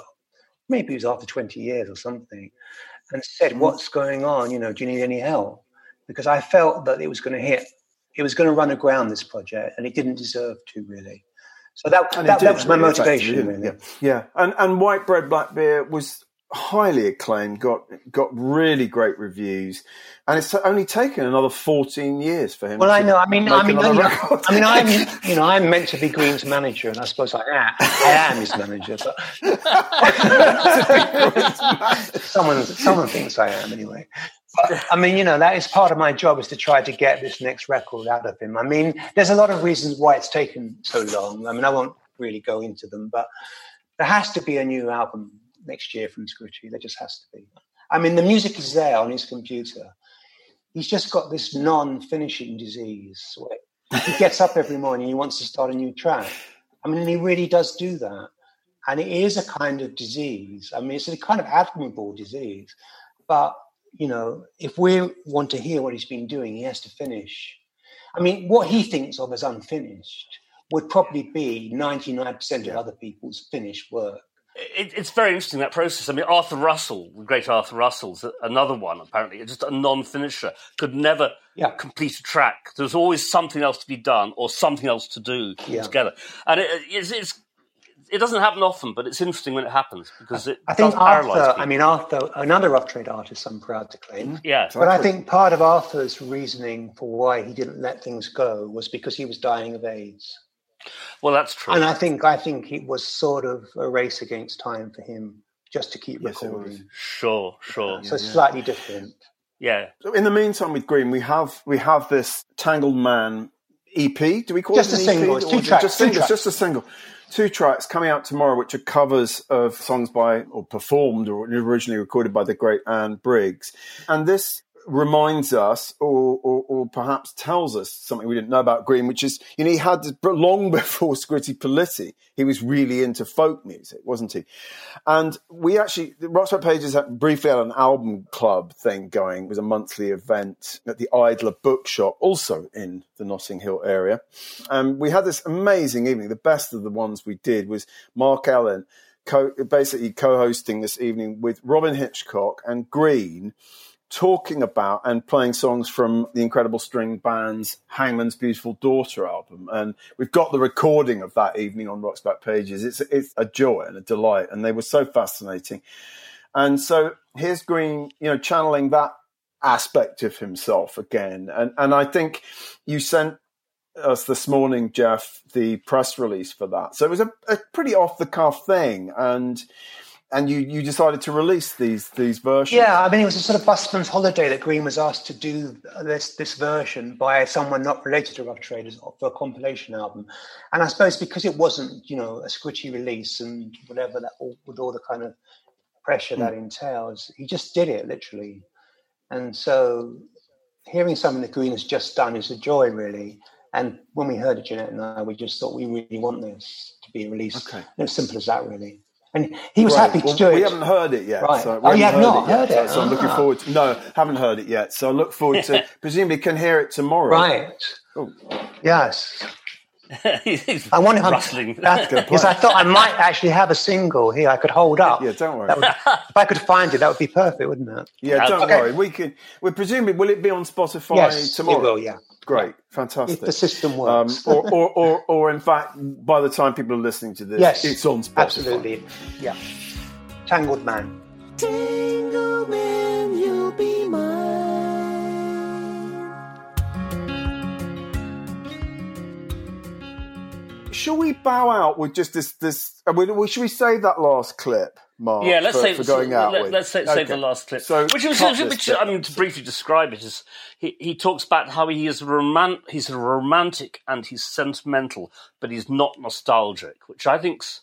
maybe it was after 20 years or something, and said, mm-hmm. What's going on? You know, do you need any help? Because I felt that it was going to hit it was going to run aground this project, and it didn't deserve to really. So that that, that was my motivation. Really. Yeah. yeah, and and white bread black beer was highly acclaimed, got got really great reviews, and it's only taken another fourteen years for him. Well, I know. I mean, I mean, I mean, I mean, I'm [laughs] you know, I'm meant to be Green's manager, and I suppose I am. I am his manager, but [laughs] [laughs] someone someone thinks I am anyway. I mean, you know, that is part of my job is to try to get this next record out of him. I mean, there's a lot of reasons why it's taken so long. I mean, I won't really go into them, but there has to be a new album next year from Scritti. There just has to be. I mean, the music is there on his computer. He's just got this non-finishing disease. he gets up every morning, he wants to start a new track. I mean, he really does do that. And it is a kind of disease. I mean, it's a kind of admirable disease. But, you know, if we want to hear what he's been doing, he has to finish. I mean, what he thinks of as unfinished would probably be 99% of other people's finished work it, it's very interesting that process. I mean, Arthur Russell, the great Arthur Russell's another one. Apparently, just a non-finisher could never yeah. complete a track. There's always something else to be done or something else to do yeah. together, and it, it's, it's, it doesn't happen often, but it's interesting when it happens because it. I think Arthur. I mean, Arthur, another rough trade artist. I'm proud to claim. Yeah, but I think part of Arthur's reasoning for why he didn't let things go was because he was dying of AIDS. Well, that's true. And I think I think it was sort of a race against time for him just to keep yes, recording. Sure, sure. So yeah. slightly different. Yeah. So in the meantime, with Green, we have we have this Tangled Man EP. Do we call just it a single? EP? It's two tracks. Just, two tracks. just a single. Two tracks coming out tomorrow, which are covers of songs by or performed or originally recorded by the great Anne Briggs. And this reminds us or, or, or, perhaps tells us something we didn't know about Green, which is, you know, he had [laughs] long before Scritti Politti, he was really into folk music, wasn't he? And we actually, the Rock's Backpages had briefly had an album club thing going. It was a monthly event at the Idler Bookshop, also in the Notting Hill area. And we had this amazing evening. The best of the ones we did was Mark Ellen, Co- basically co-hosting this evening with Robyn Hitchcock and Green, talking about and playing songs from the incredible string band's Hangman's Beautiful Daughter album. And we've got the recording of that evening on Rock's Back Pages. It's, it's a joy and a delight. And they were so fascinating. And so here's Green, you know, channeling that aspect of himself again. And, and I think you sent us this morning, Geoff, the press release for that. So it was a, a pretty off the cuff thing. And, and you, you decided to release these these versions. Yeah, I mean, it was a sort of busman's holiday that Green was asked to do this this version by someone not related to Rough Traders for a compilation album, and I suppose because it wasn't, you know, a Scritti release and whatever that all, with all the kind of pressure mm. that entails, he just did it literally, and so hearing something that Green has just done is a joy, really. And when we heard it, Jeannette and I, we just thought we really want this to be released. Okay. As simple as that, really. And he was right. happy to well, do it. We haven't heard it yet. Right. So oh, you have heard not it heard it? So, I'm looking ah. forward to No, haven't heard it yet. So I look forward to, [laughs] presumably can hear it tomorrow. Right. Oh. Yes. [laughs] I wonder if rustling. because I thought I might actually have a single here I could hold up. Yeah, don't worry. Would, if I could find it, that would be perfect, wouldn't it? Yeah, don't okay. worry. We can. We're presuming will it be on Spotify yes, tomorrow? It will. Yeah. Great, fantastic. If the system works, um, or, [laughs] or, or, or, in fact, by the time people are listening to this, yes, it's on Spotify. Absolutely. Yeah. Tangled Man. Tangled Man, you'll be mine. Shall we bow out with just this? This should we save that last clip? Mark, yeah, let's for, say for going out. Let, us say, okay. save the last clip. So which was, which, I mean, to briefly describe it, is he, he talks about how he is roman- he's romantic and he's sentimental, but he's not nostalgic, which I think's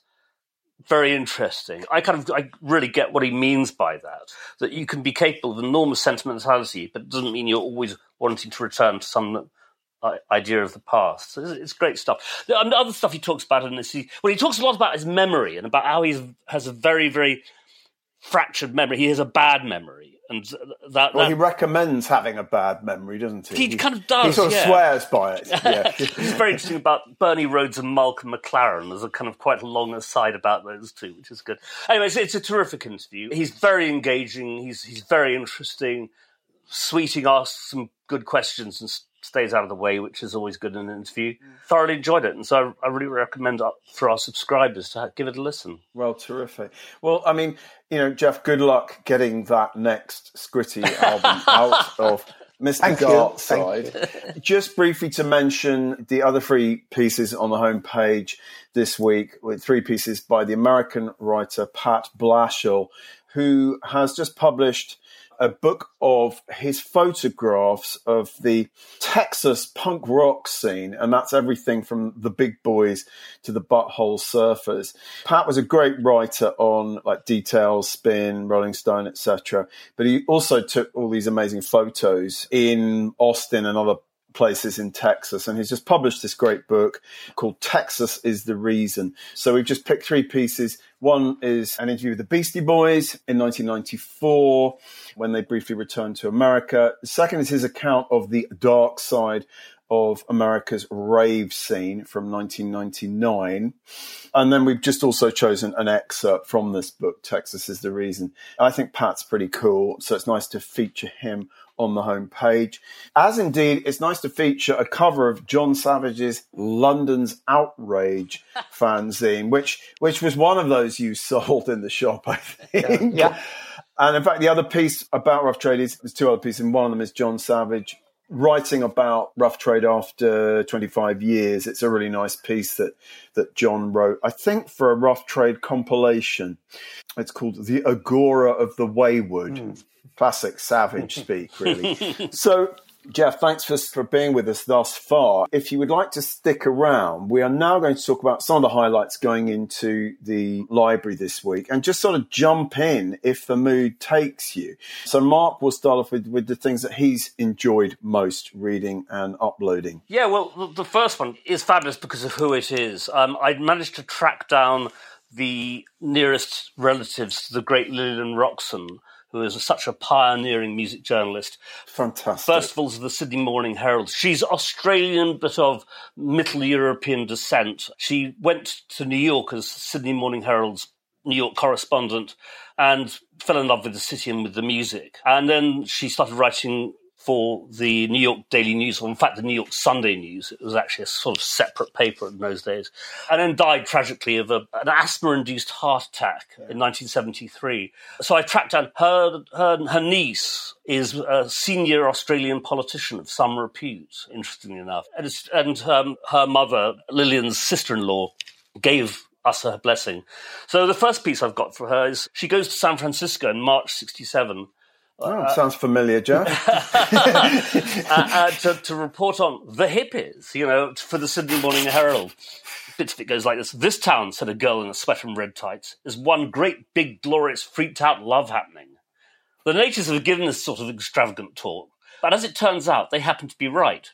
very interesting. I kind of I really get what he means by that. That you can be capable of enormous sentimentality, but it doesn't mean you're always wanting to return to some idea of the past. So it's, great stuff. Um, the other stuff he talks about in this, he, well, he talks a lot about his memory and about how he has a very, very fractured memory. He has a bad memory and that, well, that, he recommends having a bad memory, doesn't he? He, he kind of does. He sort of yeah. swears by it. [laughs] Yeah. it's very interesting about Bernie Rhodes and Malcolm McLaren. There's a kind of quite long aside about those two, which is good. Anyway, it's, it's a terrific interview. He's very engaging. He's he's very interesting. Sweeting asks some good questions and stays out of the way, which is always good in an interview. Thoroughly enjoyed it, and so I, I really recommend uh, for our subscribers to give it a listen. Well, terrific. Well, I mean, you know, Geoff, good luck getting that next Scritti album [laughs] out of Mr. Thank you. Side. [laughs] Just briefly to mention the other three pieces on the homepage this week, with three pieces by the American writer Pat Blashill, who has just published a book of his photographs of the Texas punk rock scene, and that's everything from the big boys to the butthole surfers. Pat was a great writer on like Details, Spin, Rolling Stone, etc. But he also took all these amazing photos in Austin and other places in Texas. And he's just published this great book called Texas is the Reason. So we've just picked three pieces. One is an interview with the Beastie Boys in 1994 when they briefly returned to America. The second is his account of the dark side of America's rave scene from 1999. And then we've just also chosen an excerpt from this book, Texas is the Reason. I think Pat's pretty cool, so it's nice to feature him on the homepage. As indeed, it's nice to feature a cover of John Savage's London's Outrage [laughs] fanzine, which which was one of those you sold in the shop, I think. Yeah. And in fact, the other piece about Rough Trade is there's two other pieces, and one of them is John Savage writing about Rough Trade after 25 years. It's a really nice piece that that John wrote, I think, for a Rough Trade compilation. It's called The Agora of the Wayward. Hmm. Classic Savage speak, really. [laughs] so, Geoff, thanks for, for being with us thus far. If you would like to stick around, we are now going to talk about some of the highlights going into the library this week and just sort of jump in if the mood takes you. So, Mark will start off with, with the things that he's enjoyed most reading and uploading. Yeah, well, the- first one is fabulous because of who it is. Um, I managed to track down the nearest relatives to the great Lillian Roxon, who is such a pioneering music journalist. Fantastic. First of all, to the Sydney Morning Herald. She's Australian, but of Middle European descent. She went to New York as Sydney Morning Herald's New York correspondent and fell in love with the city and with the music. And then she started writing for the New York Daily News, or in fact, the New York Sunday News. It was actually a sort of separate paper in those days. And then died tragically of a, an asthma induced heart attack in 1973. So I tracked down her, her, her niece is a senior Australian politician of some repute, interestingly enough. And, it's, and um, her mother, Lillian's sister in law, gave us her blessing. So the first piece I've got for her is she goes to San Francisco in March 67 Oh, sounds familiar, Geoff. [laughs] uh, uh, to, to report on the hippies, you know, for the Sydney Morning Herald. Bits of it goes like this. This town, said a girl in a sweater and red tights, is one great big glorious freaked out love happening. The natives have given this sort of extravagant talk, but as it turns out, they happen to be right.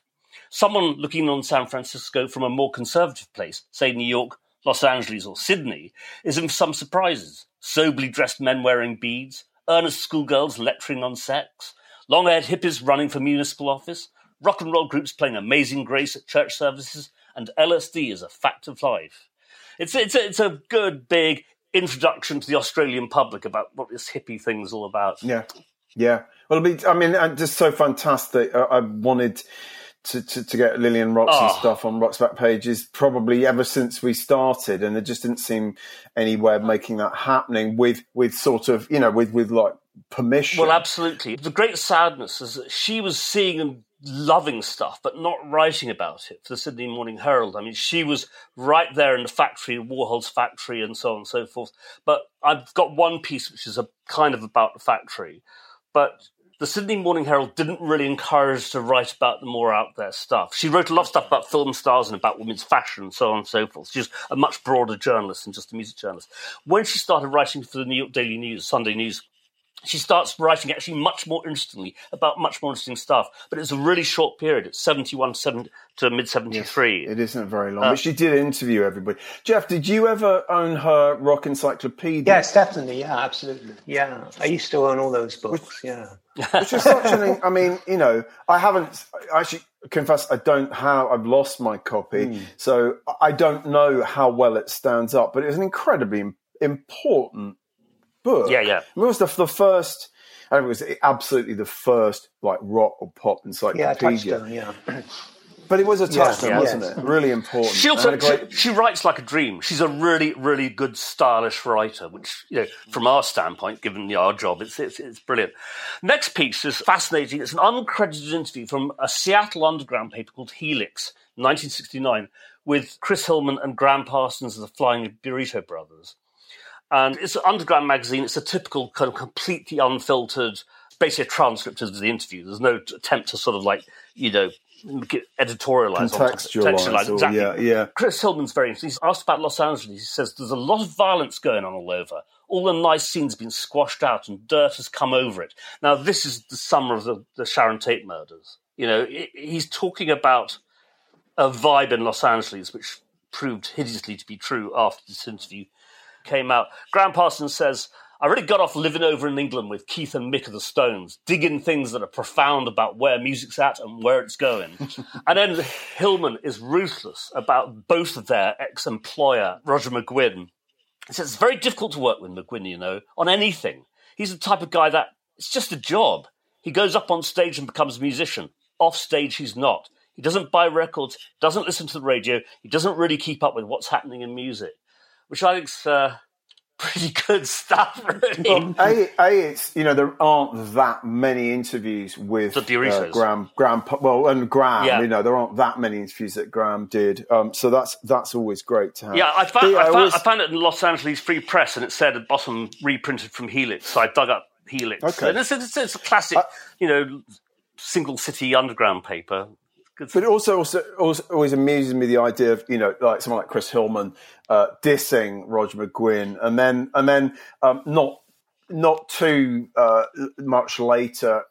Someone looking on San Francisco from a more conservative place, say New York, Los Angeles, or Sydney, is in for some surprises. Soberly dressed men wearing beads, earnest schoolgirls lecturing on sex, long haired hippies running for municipal office, rock and roll groups playing Amazing Grace at church services, and LSD is a fact of life. It's, it's, a, it's a good, big introduction to the Australian public about what this hippie thing is all about. Yeah, yeah. Well, it'll be, I mean, just so fantastic. I, I wanted to, to, to get Lillian Roxon Oh. Ah. stuff on Rock's back pages probably ever since we started, and there just didn't seem any way of making that happening with with sort of you know with with like permission. Well, absolutely. The great sadness is that she was seeing and loving stuff, but not writing about it for the Sydney Morning Herald. I mean, she was right there in the factory, Warhol's factory, and so on and so forth. But I've got one piece which is a kind of about the factory, but the Sydney Morning Herald didn't really encourage to write about the more out there stuff. She wrote a lot of stuff about film stars and about women's fashion and so on and so forth. She was a much broader journalist than just a music journalist. When she started writing for the New York Daily News, Sunday News, she starts writing actually much more interestingly about much more interesting stuff. But it's a really short period. It's 71 7 to mid 73. It isn't very Uh, long, but she did interview everybody. Geoff, did you ever own her rock encyclopedia? Yes, definitely. Yeah, absolutely. Yeah, I used to own all those books. Yeah. [laughs] which is such an. I mean, you know, I haven't. I actually confess, I don't have. I've lost my copy, Hmm. so I don't know how well it stands up. But it was an incredibly important book. Yeah, yeah. I mean, it was the, the first. And it was absolutely the first like rock or pop Yeah, encyclopedia. touchstone. Yeah. [clears throat] but it was a touchstone, yeah, wasn't yes. it? Really important. She also great- she, she writes like a dream. She's a really, really good, stylish writer. Which, you know, from our standpoint, given the, our job, it's, it's it's brilliant. Next piece is fascinating. It's an uncredited interview from a Seattle underground paper called Helix, 1969, with Chris Hillman and Gram Parsons of the Flying Burrito Brothers. And it's an underground magazine. It's a typical kind of completely unfiltered, basically a transcript of the interview. There's no attempt to sort of like, you know, editorialize, or Contextualise, or- exactly. yeah, yeah. Chris Hillman's very interesting. He's asked about Los Angeles. He says there's a lot of violence going on all over. All the nice scenes have been squashed out and dirt has come over it. Now, this is the summer of the, the Sharon Tate murders. You know, he's talking about a vibe in Los Angeles, which proved hideously to be true after this interview came out. Gram Parsons says, I really got off living over in England with Keith and Mick of the Stones, digging things that are profound about where music's at and where it's going. [laughs] and then Hillman is ruthless about both of their ex employer, Roger McGuinn. He says it's very difficult to work with McGuinn, you know, on anything. He's the type of guy that it's just a job. He goes up on stage and becomes a musician. Off stage, he's not. He doesn't buy records, doesn't listen to the radio, he doesn't really keep up with what's happening in music, which I think's uh, pretty good stuff, really. Well, a, a, it's you know there aren't that many interviews with The uh, Gram. Gram, well, and Gram, Yeah. you know there aren't that many interviews that Gram did. Um, so that's that's always great to have. Yeah, I found, But, I, found, always- I found it in Los Angeles Free Press, and it said at the bottom reprinted from Helix. So I dug up Helix. Okay. And it's, it's, it's a classic, you know, single city underground paper. But it also, also, also always amuses me the idea of you know like someone like Chris Hillman uh, dissing Roger McGuinn, and then and then um, not not too uh, much later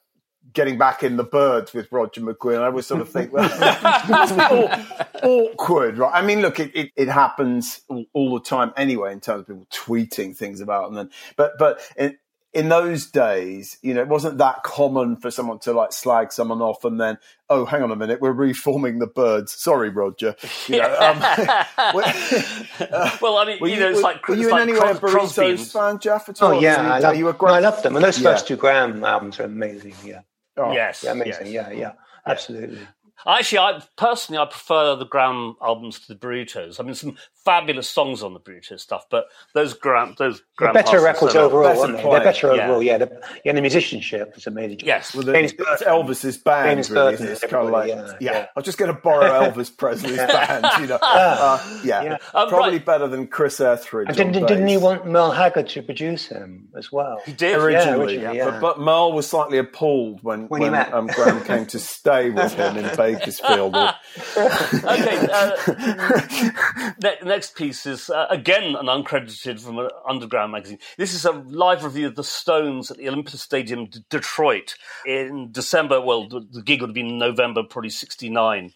getting back in the Byrds with Roger McGuinn. I always sort of think well, awkward, right? I mean, look, it, it, it happens all, all the time anyway in terms of people tweeting things about them. Then, but but. In, in those days, you know, it wasn't that common for someone to like slag someone off and then, oh, hang on a minute, we're reforming the Byrds. Sorry, Roger. You know, um, [laughs] well, I mean, were you, know, it's were- like were you it's in like any way a Cros- Crosby and- Burritos fan, Geoff? At all? Oh yeah, I you- love, are you a no, great- I love them, and those first two Gram albums are amazing. Yeah, Oh, Yes, yeah, amazing. yes. Yeah, yeah, absolutely. Actually, I personally I prefer the Gram albums to the Burritos. I mean, some fabulous songs on the Burritos stuff, but those Gram, those They're better records overall, better aren't they? They're better Yeah. overall. Yeah, the, yeah, the musicianship is amazing. Yes. Well, the, James it's Burton. Elvis's band, James really. Burton, It's kind of like, yeah, yeah, yeah. I'll just going to borrow [laughs] Elvis Presley's band, you know. [laughs] Uh, yeah, Yeah. Um, probably right. better than Chris Etheridge. And didn't, didn't he want Merle Haggard to produce him as well? He did. originally, originally, yeah. But, but Merle was slightly appalled when, When when, um, Gram came to stay with him in [laughs] Bakersfield. Okay. Uh, ne- next piece is uh, again an uncredited from an underground magazine. This is a live review of the Stones at the Olympia Stadium, D- Detroit, in December. Well, the, the gig would have been November, probably '69,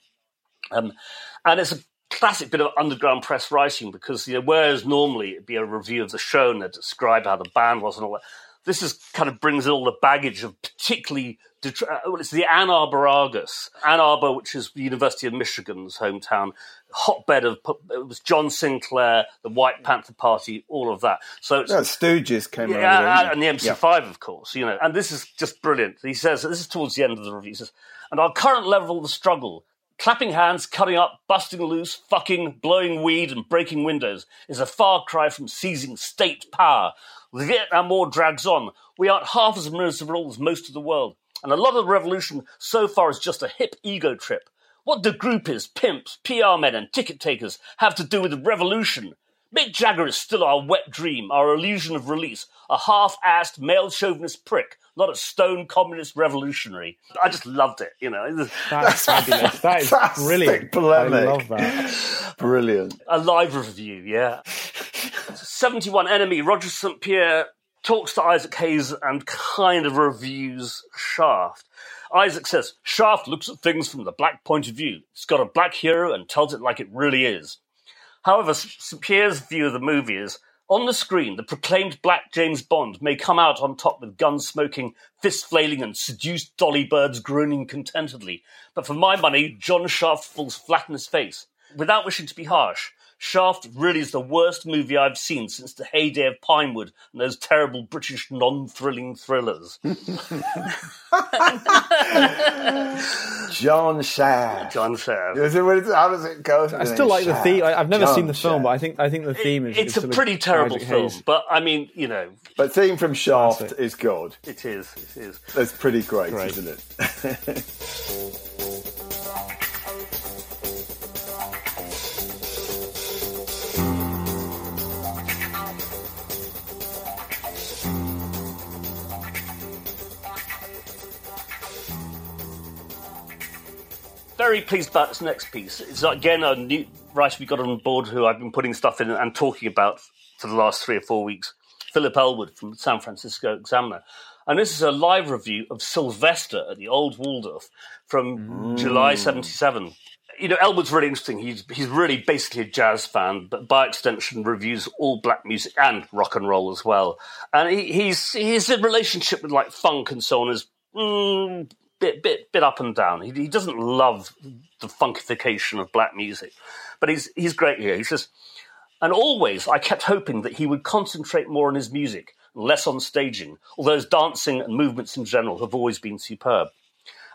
um, and it's a classic bit of underground press writing because you know, whereas normally it'd be a review of the show and they'd describe how the band was and all that. This is kind of brings in all the baggage of particularly Detro- uh, well, it's the Ann Arbor Argus, Ann Arbor, which is the University of Michigan's hometown, hotbed of it was John Sinclair, the White Panther Party, all of that. So it's yeah, Stooges came yeah, over there. and the MC5, of course, you know. And this is just brilliant. He says, this is towards the end of the review, he says, and our current level of the struggle, clapping hands, cutting up, busting loose, fucking, blowing weed, and breaking windows, is a far cry from seizing state power. The Vietnam War drags on. We aren't half as miserable as most of the world. And a lot of the revolution so far is just a hip ego trip. What do groupies, pimps, PR men, and ticket takers have to do with the revolution? Mick Jagger is still our wet dream, our illusion of release, a half-assed male chauvinist prick, not a stone communist revolutionary. I just loved it, you know. [laughs] That's fabulous. That is brilliant. polemic. I love that. [laughs] Brilliant. A live review, yeah. [laughs] 71 NME, Roger St. Pierre talks to Isaac Hayes and kind of reviews Shaft. Isaac says, Shaft looks at things from the black point of view. It's got a black hero and tells it like it really is. However, St. Pierre's view of the movie is on the screen, the proclaimed black James Bond may come out on top with guns smoking, fist flailing, and seduced dolly birds groaning contentedly. But for my money, John Shaft falls flat on his face. Without wishing to be harsh, Shaft really is the worst movie I've seen since the heyday of Pinewood and those terrible British non-thrilling thrillers. [laughs] John Shaft. John Shaft. Is it, how does it go? I still like the theme. I, I've never John seen the film, Shaft. but I think I think the theme is. It's is a pretty terrible film, Hayes. but I mean, you know, But theme from Shaft is good. it is. It is. That's pretty great, Great. isn't it? [laughs] very pleased about this next piece. It's again a new writer we got on board who I've been putting stuff in and talking about for the last three or four weeks. Philip Elwood from the San Francisco Examiner. And this is a live review of Sylvester at the Old Waldorf from July 77. You know, Elwood's really interesting. He's, he's really basically a jazz fan, but by extension reviews all black music and rock and roll as well. And he, he's, his relationship with like funk and so on is mm, bit bit bit up and down. He, he doesn't love the funkification of black music, but he's he's great here. He says, and always I kept hoping that he would concentrate more on his music, less on staging. Although his dancing and movements in general have always been superb.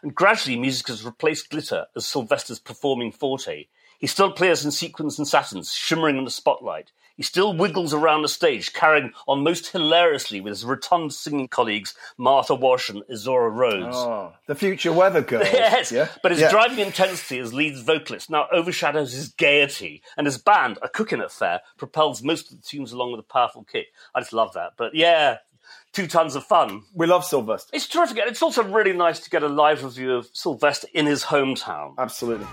And gradually, music has replaced glitter as Sylvester's performing forte. He still plays in sequins and satins, shimmering in the spotlight. He still wiggles around the stage, carrying on most hilariously with his rotund singing colleagues Martha Wash and Izora Rhodes. Oh, the future weather [laughs] girl. Yes, yeah? but his Yeah. driving intensity as lead vocalist now overshadows his gaiety, and his band, a cooking affair, propels most of the tunes along with a powerful kick. I just love that. But yeah, two tons of fun. We love Sylvester. It's terrific. And it's also really nice to get a live review of Sylvester in his hometown. Absolutely.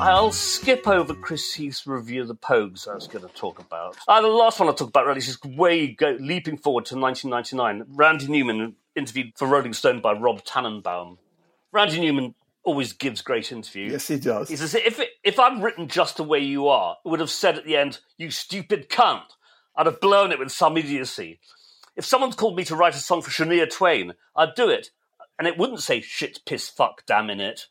I'll skip over Chris Heath's review of the Pogues I was going to talk about. Uh, the last one I'll talk about really is just way go, leaping forward to 1999. Randy Newman interviewed for Rolling Stone by Rob Tannenbaum. Randy Newman always gives great interviews. Yes, he does. He says, if, it, if I'd written just the way you are, it would have said at the end, you stupid cunt. I'd have blown it with some idiocy. If someone's called me to write a song for Shania Twain, I'd do it. And it wouldn't say shit, piss, fuck, damn in it.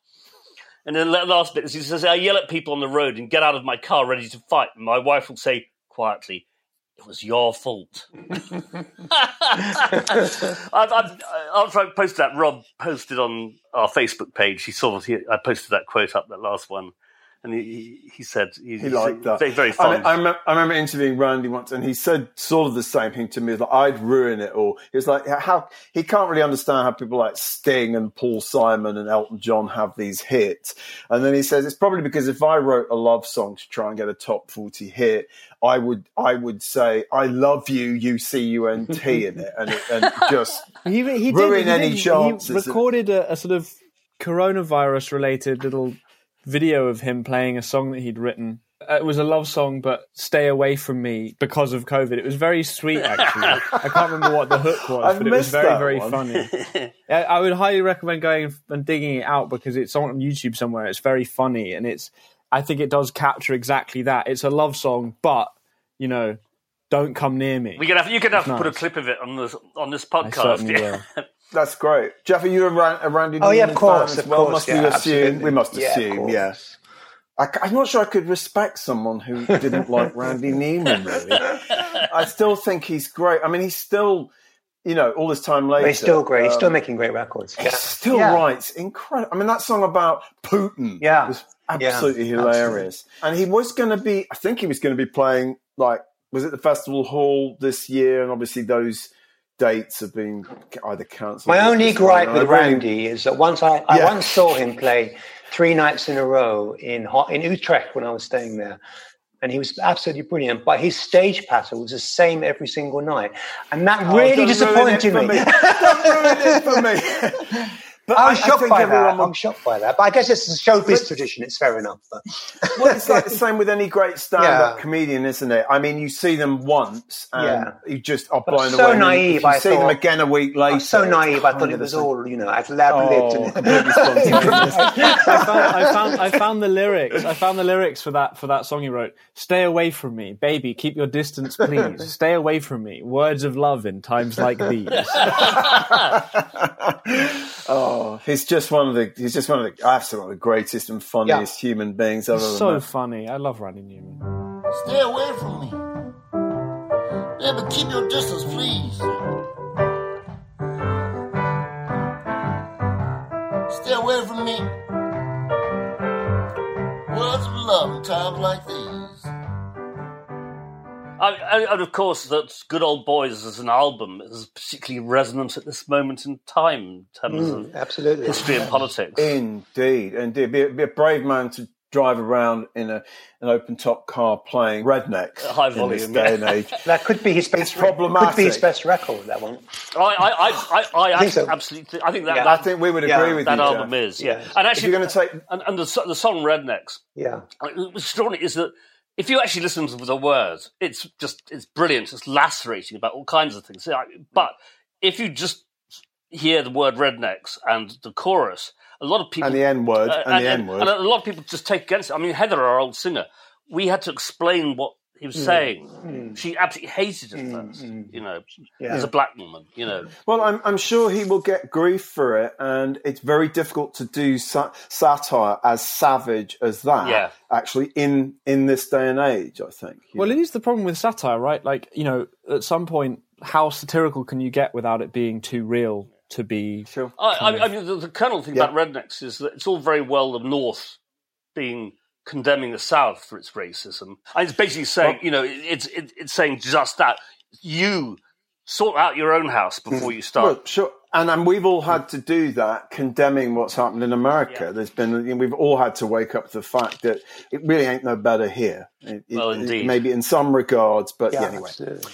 And then the last bit is he says, I yell at people on the road and get out of my car ready to fight. And my wife will say quietly, it was your fault. [laughs] I've, I've, after I posted that, Rob posted on our Facebook page. He saw he, I posted that quote up, that last one, and he, he, he said he, He liked that. Very, very I, fun. mean, I, remember, I remember interviewing Randy once, and he said sort of the same thing to me. Like I'd ruin it all. He was like, how he can't really understand how people like Sting and Paul Simon and Elton John have these hits. And then he says it's probably because if I wrote a love song to try and get a top forty hit, I would I would say I love you, you U C U N T in it, [laughs] and, it, and just He, he Ruin did, he any did- chances He recorded a, a sort of coronavirus related little video of him playing a song that he'd written. Uh, It was a love song, but stay away from me because of COVID. It was very sweet, actually. [laughs] I can't remember what the hook was, I've but it was very, very one. funny. [laughs] I I would highly recommend going and digging it out because it's on YouTube somewhere. It's very funny, and it's. I think it does capture exactly that. It's a love song, but you know, don't come near me. we could have, you could have to put a clip of it on this on this I podcast. yeah. [laughs] will. That's great. Geoff, are you a, Ran- a Randy Oh, yeah, of course, fan of well? course, must yeah, we assume? absolutely. We must assume, course. yeah. I, am not sure I could respect someone who didn't like Randy Newman, really. I still think he's great. I mean, he's still, you know, all this time later. But he's still great. He's still um, making great records. he Yeah. still Yeah. writes incredible. I mean, that song about Putin Yeah. was Yeah, absolutely hilarious. And he was going to be, I think he was going to be playing, like, was it the Festival Hall this year? And obviously those dates have been either cancelled. My only gripe with really- Randy is that once I, I Yeah. once saw him play three nights in a row in in Utrecht when I was staying there, and he was absolutely brilliant. But his stage pattern was the same every single night, and that Oh, really it disappointed for me. [laughs] Don't ruin it for me. [laughs] But I was shocked think by everyone that. will- I'm shocked by that. But I guess it's a showbiz tradition. It's fair enough. But Well, it's like the same with any great stand-up Yeah. comedian, isn't it? I mean, you see them once, and Yeah. you just are But blown so away. and then naive, If you I see them again a week later. I'm so naive. I thought kind it was all, you know, ad lib Oh, lived. completely spontaneous. I found, I found I found the lyrics. I found the lyrics for that for that song he wrote. Stay away from me, baby. Keep your distance, please. [laughs] Stay away from me. Words of love in times like these. [laughs] [laughs] oh, Oh, he's just one of the. He's just one of the. Absolutely one of the greatest and funniest human beings I've ever so met. funny. I love Randy Newman. Stay away from me. Baby, keep your distance, please. Stay away from me. Words of love in times like these. I, I, and of course, that Good Old Boys as an album is particularly resonant at this moment in time in terms mm, of Absolutely. history and politics. Indeed, indeed. Be a, be a brave man to drive around in a an open top car playing rednecks High in this volume, day yeah. and age. [laughs] That could be his best. problematic. Could be his best record. That one. I, I, I, I, I think so. absolutely. I think that Yeah. I think we would Yeah, agree with that you. album Geoff. is, yeah. Yeah. And If actually, you're going to take and, and the, the song "Rednecks," Yeah. Uh, what's extraordinary is that if you actually listen to the words, it's just it's brilliant. It's lacerating about all kinds of things. But if you just hear the word "rednecks" and the chorus, a lot of people and the N word uh, and, the N word. and a lot of people just take against it. I mean, Heather, our old singer, we had to explain what he was mm. saying. Mm. She absolutely hated it mm, first. You know, Yeah. as a black woman, you know. Well, I'm, I'm sure he will get grief for it, and it's very difficult to do sa- satire as savage as that. Yeah. actually, in in this day and age, I think. Well, know. it is the problem with satire, right? Like, you know, at some point, how satirical can you get without it being too real to be? Sure. I, I, I mean, the, the kernel thing Yeah. about rednecks is that it's all very well the North being condemning the South for its racism. And it's basically saying, you know, it's it, it's saying just that you sort out your own house before you start. Well, sure. And, and we've all had to do that, condemning what's happened in America. Yeah. There's been, we've all had to wake up to the fact that it really ain't no better here. It, it- Well, it- indeed. maybe in some regards, but Yeah. yeah, anyway. absolutely.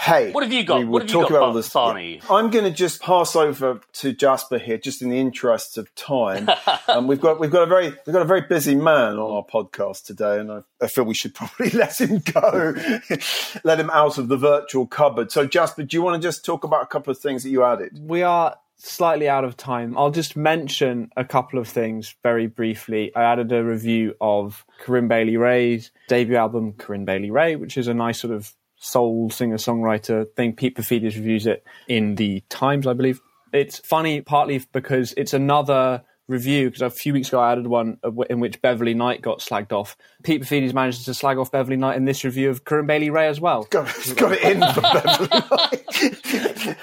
Hey, What have you got? we will What have you talk got, about all Bar- this. Barney? I'm going to just pass over to Jasper here, just in the interests of time. [laughs] um, we've got we've got a very we've got a very busy man on our podcast today, and I, I feel we should [laughs] probably let him go, [laughs] let him out of the virtual cupboard. So, Jasper, do you want to just talk about a couple of things that you added? We are slightly out of time. I'll just mention a couple of things very briefly. I added a review of Corinne Bailey Rae's debut album, Corinne Bailey Rae, which is a nice sort of soul singer songwriter thing. Pete Paphides reviews it in the Times, I believe. It's funny partly because it's another review because a few weeks ago I added one uh, in which Beverly Knight got slagged off. Pete Paphides managed to slag off Beverly Knight in this review of Corinne Bailey Rae as well. Got, [laughs] got it in for Beverly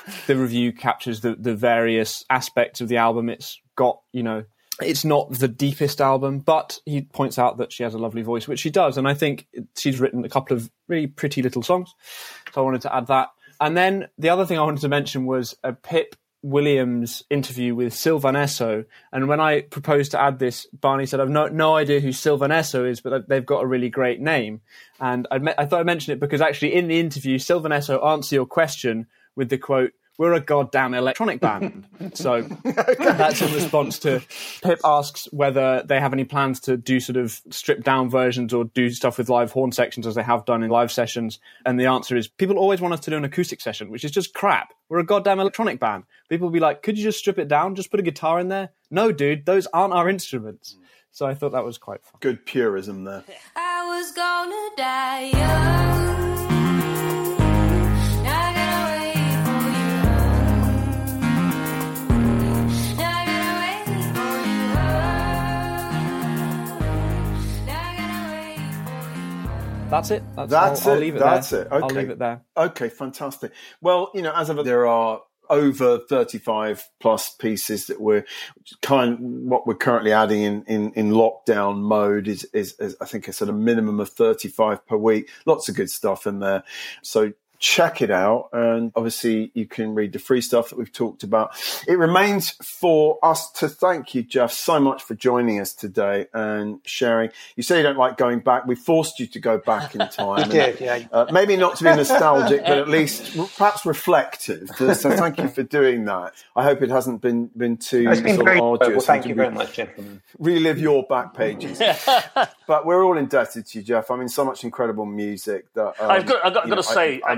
[laughs] the review captures the, the various aspects of the album. It's got, you know, it's not the deepest album, but he points out that she has a lovely voice, which she does. And I think she's written a couple of really pretty little songs. So I wanted to add that. And then the other thing I wanted to mention was a Pip Williams interview with Sylvan Esso. And when I proposed to add this, Barney said, I've no, no idea who Sylvan Esso is, but they've got a really great name. And I'd me- I thought I'd mention it because actually in the interview, Sylvan Esso answered your question with the quote, we're a goddamn electronic [laughs] band. so that's in response to Pip asks whether they have any plans to do sort of stripped down versions or do stuff with live horn sections as they have done in live sessions. And the answer is people always want us to do an acoustic session, which is just crap. We're a goddamn electronic band. People will be like, could you just strip it down? Just put a guitar in there? No, dude, those aren't our instruments. So I thought that was quite fun. Good purism there. I was gonna die young. That's it. That's, That's I'll, it. I'll leave it That's there. it. Okay. I'll leave it there. Okay, fantastic. Well, you know, as of there are over 35 plus pieces that we're kind what we're currently adding in, in, in lockdown mode is, is, is I think it's at a minimum of 35 per week. Lots of good stuff in there. So check it out. And obviously, you can read the free stuff that we've talked about. It remains for us to thank you, Geoff, so much for joining us today and sharing. You say you don't like going back. We forced you to go back in [laughs] time. You did, yeah. Uh, maybe not to be nostalgic, but at least perhaps reflective. So thank you for doing that. I hope it hasn't been been too It's been very arduous. well. Thank you very re- much, gentlemen. Relive your back pages. [laughs] but we're all indebted to you, Geoff. I mean, so much incredible music that um, I've got, I've got, I've got know, to say, I- I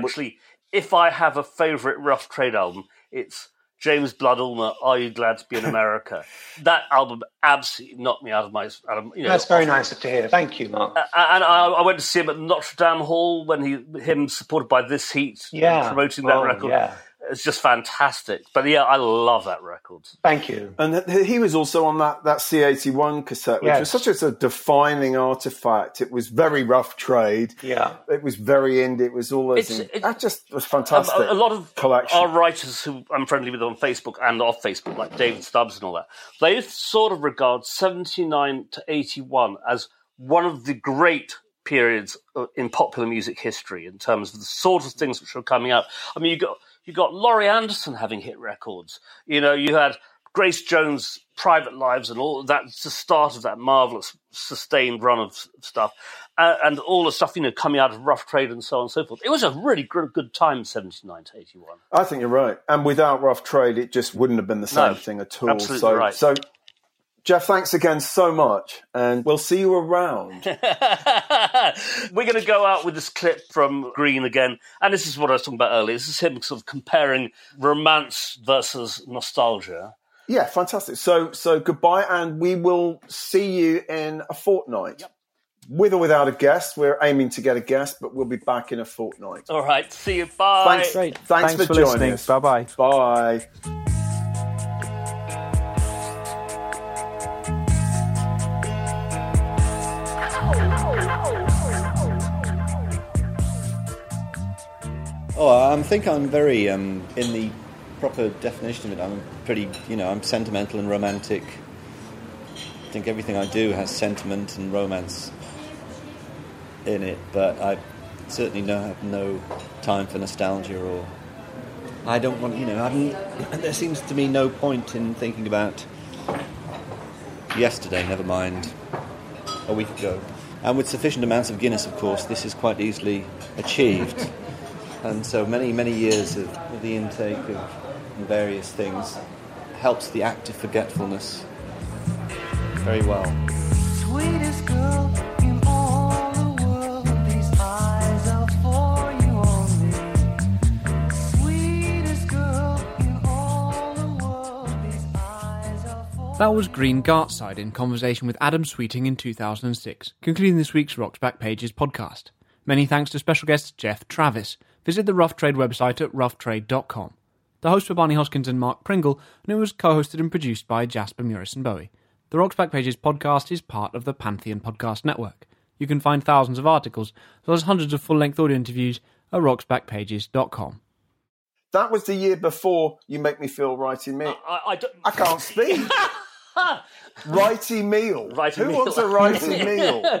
if I have a favourite Rough Trade album, it's James Blood Ulmer, Are You Glad to Be in America? [laughs] that album absolutely knocked me out of my. Out of, you know, That's very nice to hear. Thank you, Mark. A- And I, I went to see him at Notre Dame Hall when he, him supported by This Heat, Yeah. promoting that Oh, record. yeah. It's just fantastic. But yeah, I love that record. Thank you. And he was also on that, that C81 cassette, which was such a, sort of defining artifact. It was very rough trade. Yeah. It was very indie. It was all those. It's- in- it- that just was fantastic. a- a lot of collection. our writers who I'm friendly with on Facebook and off Facebook, like David Stubbs and all that, they sort of regard 79 to 81 as one of the great periods uh, in popular music history in terms of the sort of things which were coming out. I mean, you got you got Laurie Anderson having hit records. You know, you had Grace Jones' Private Lives and all that's the start of that marvelous sustained run of stuff, uh, and all the stuff you know coming out of Rough Trade and so on and so forth. It was a really good, good time, seventy nine to eighty one. I think you're right. And without rough trade, it just wouldn't have been the same No, thing at all. absolutely so, right. so, Geoff, thanks again so much. And we'll see you around. [laughs] We're going to go out with this clip from Green again, and this is what I was talking about earlier. This is him sort of comparing romance versus nostalgia. yeah, fantastic. So, so goodbye. And we will see you in a fortnight. With or without a guest, we're aiming to get a guest, but we'll be back in a fortnight. All right, see you. Bye. Thanks, Great. Thanks, Thanks for, for joining us. Bye-bye. Bye. Oh, I think I'm very, um, in the proper definition of it, I'm pretty, you know, I'm sentimental and romantic. I think everything I do has sentiment and romance in it, but I certainly no, have no time for nostalgia or. I don't want, you know, I [laughs] there seems to me no point in thinking about yesterday, never mind a week ago. And with sufficient amounts of Guinness, of course, this is quite easily achieved. And so many, many years of, of the intake of various things helps the act of forgetfulness very well. Sweetest girl in all the world, these eyes are for you only. Sweetest girl in all the world, these eyes are for That was Green Gartside in conversation with Adam Sweeting in 2006, concluding this week's Rock's Backpages podcast. Many thanks to special guest Geoff Travis. Visit the Rough Trade website at roughtrade.com. The hosts were Barney Hoskyns and Mark Pringle, and it was co-hosted and produced by Jasper Murison Bowie. The Rock's Backpages podcast is part of the Pantheon Podcast Network. You can find thousands of articles, as well as hundreds of full-length audio interviews at rocksbackpages.com. That was the year before You Make Me Feel Righty Meal. I, I don't. I can't speak. [laughs] righty meal. Righty Who meal. wants a righty [laughs] meal? [laughs]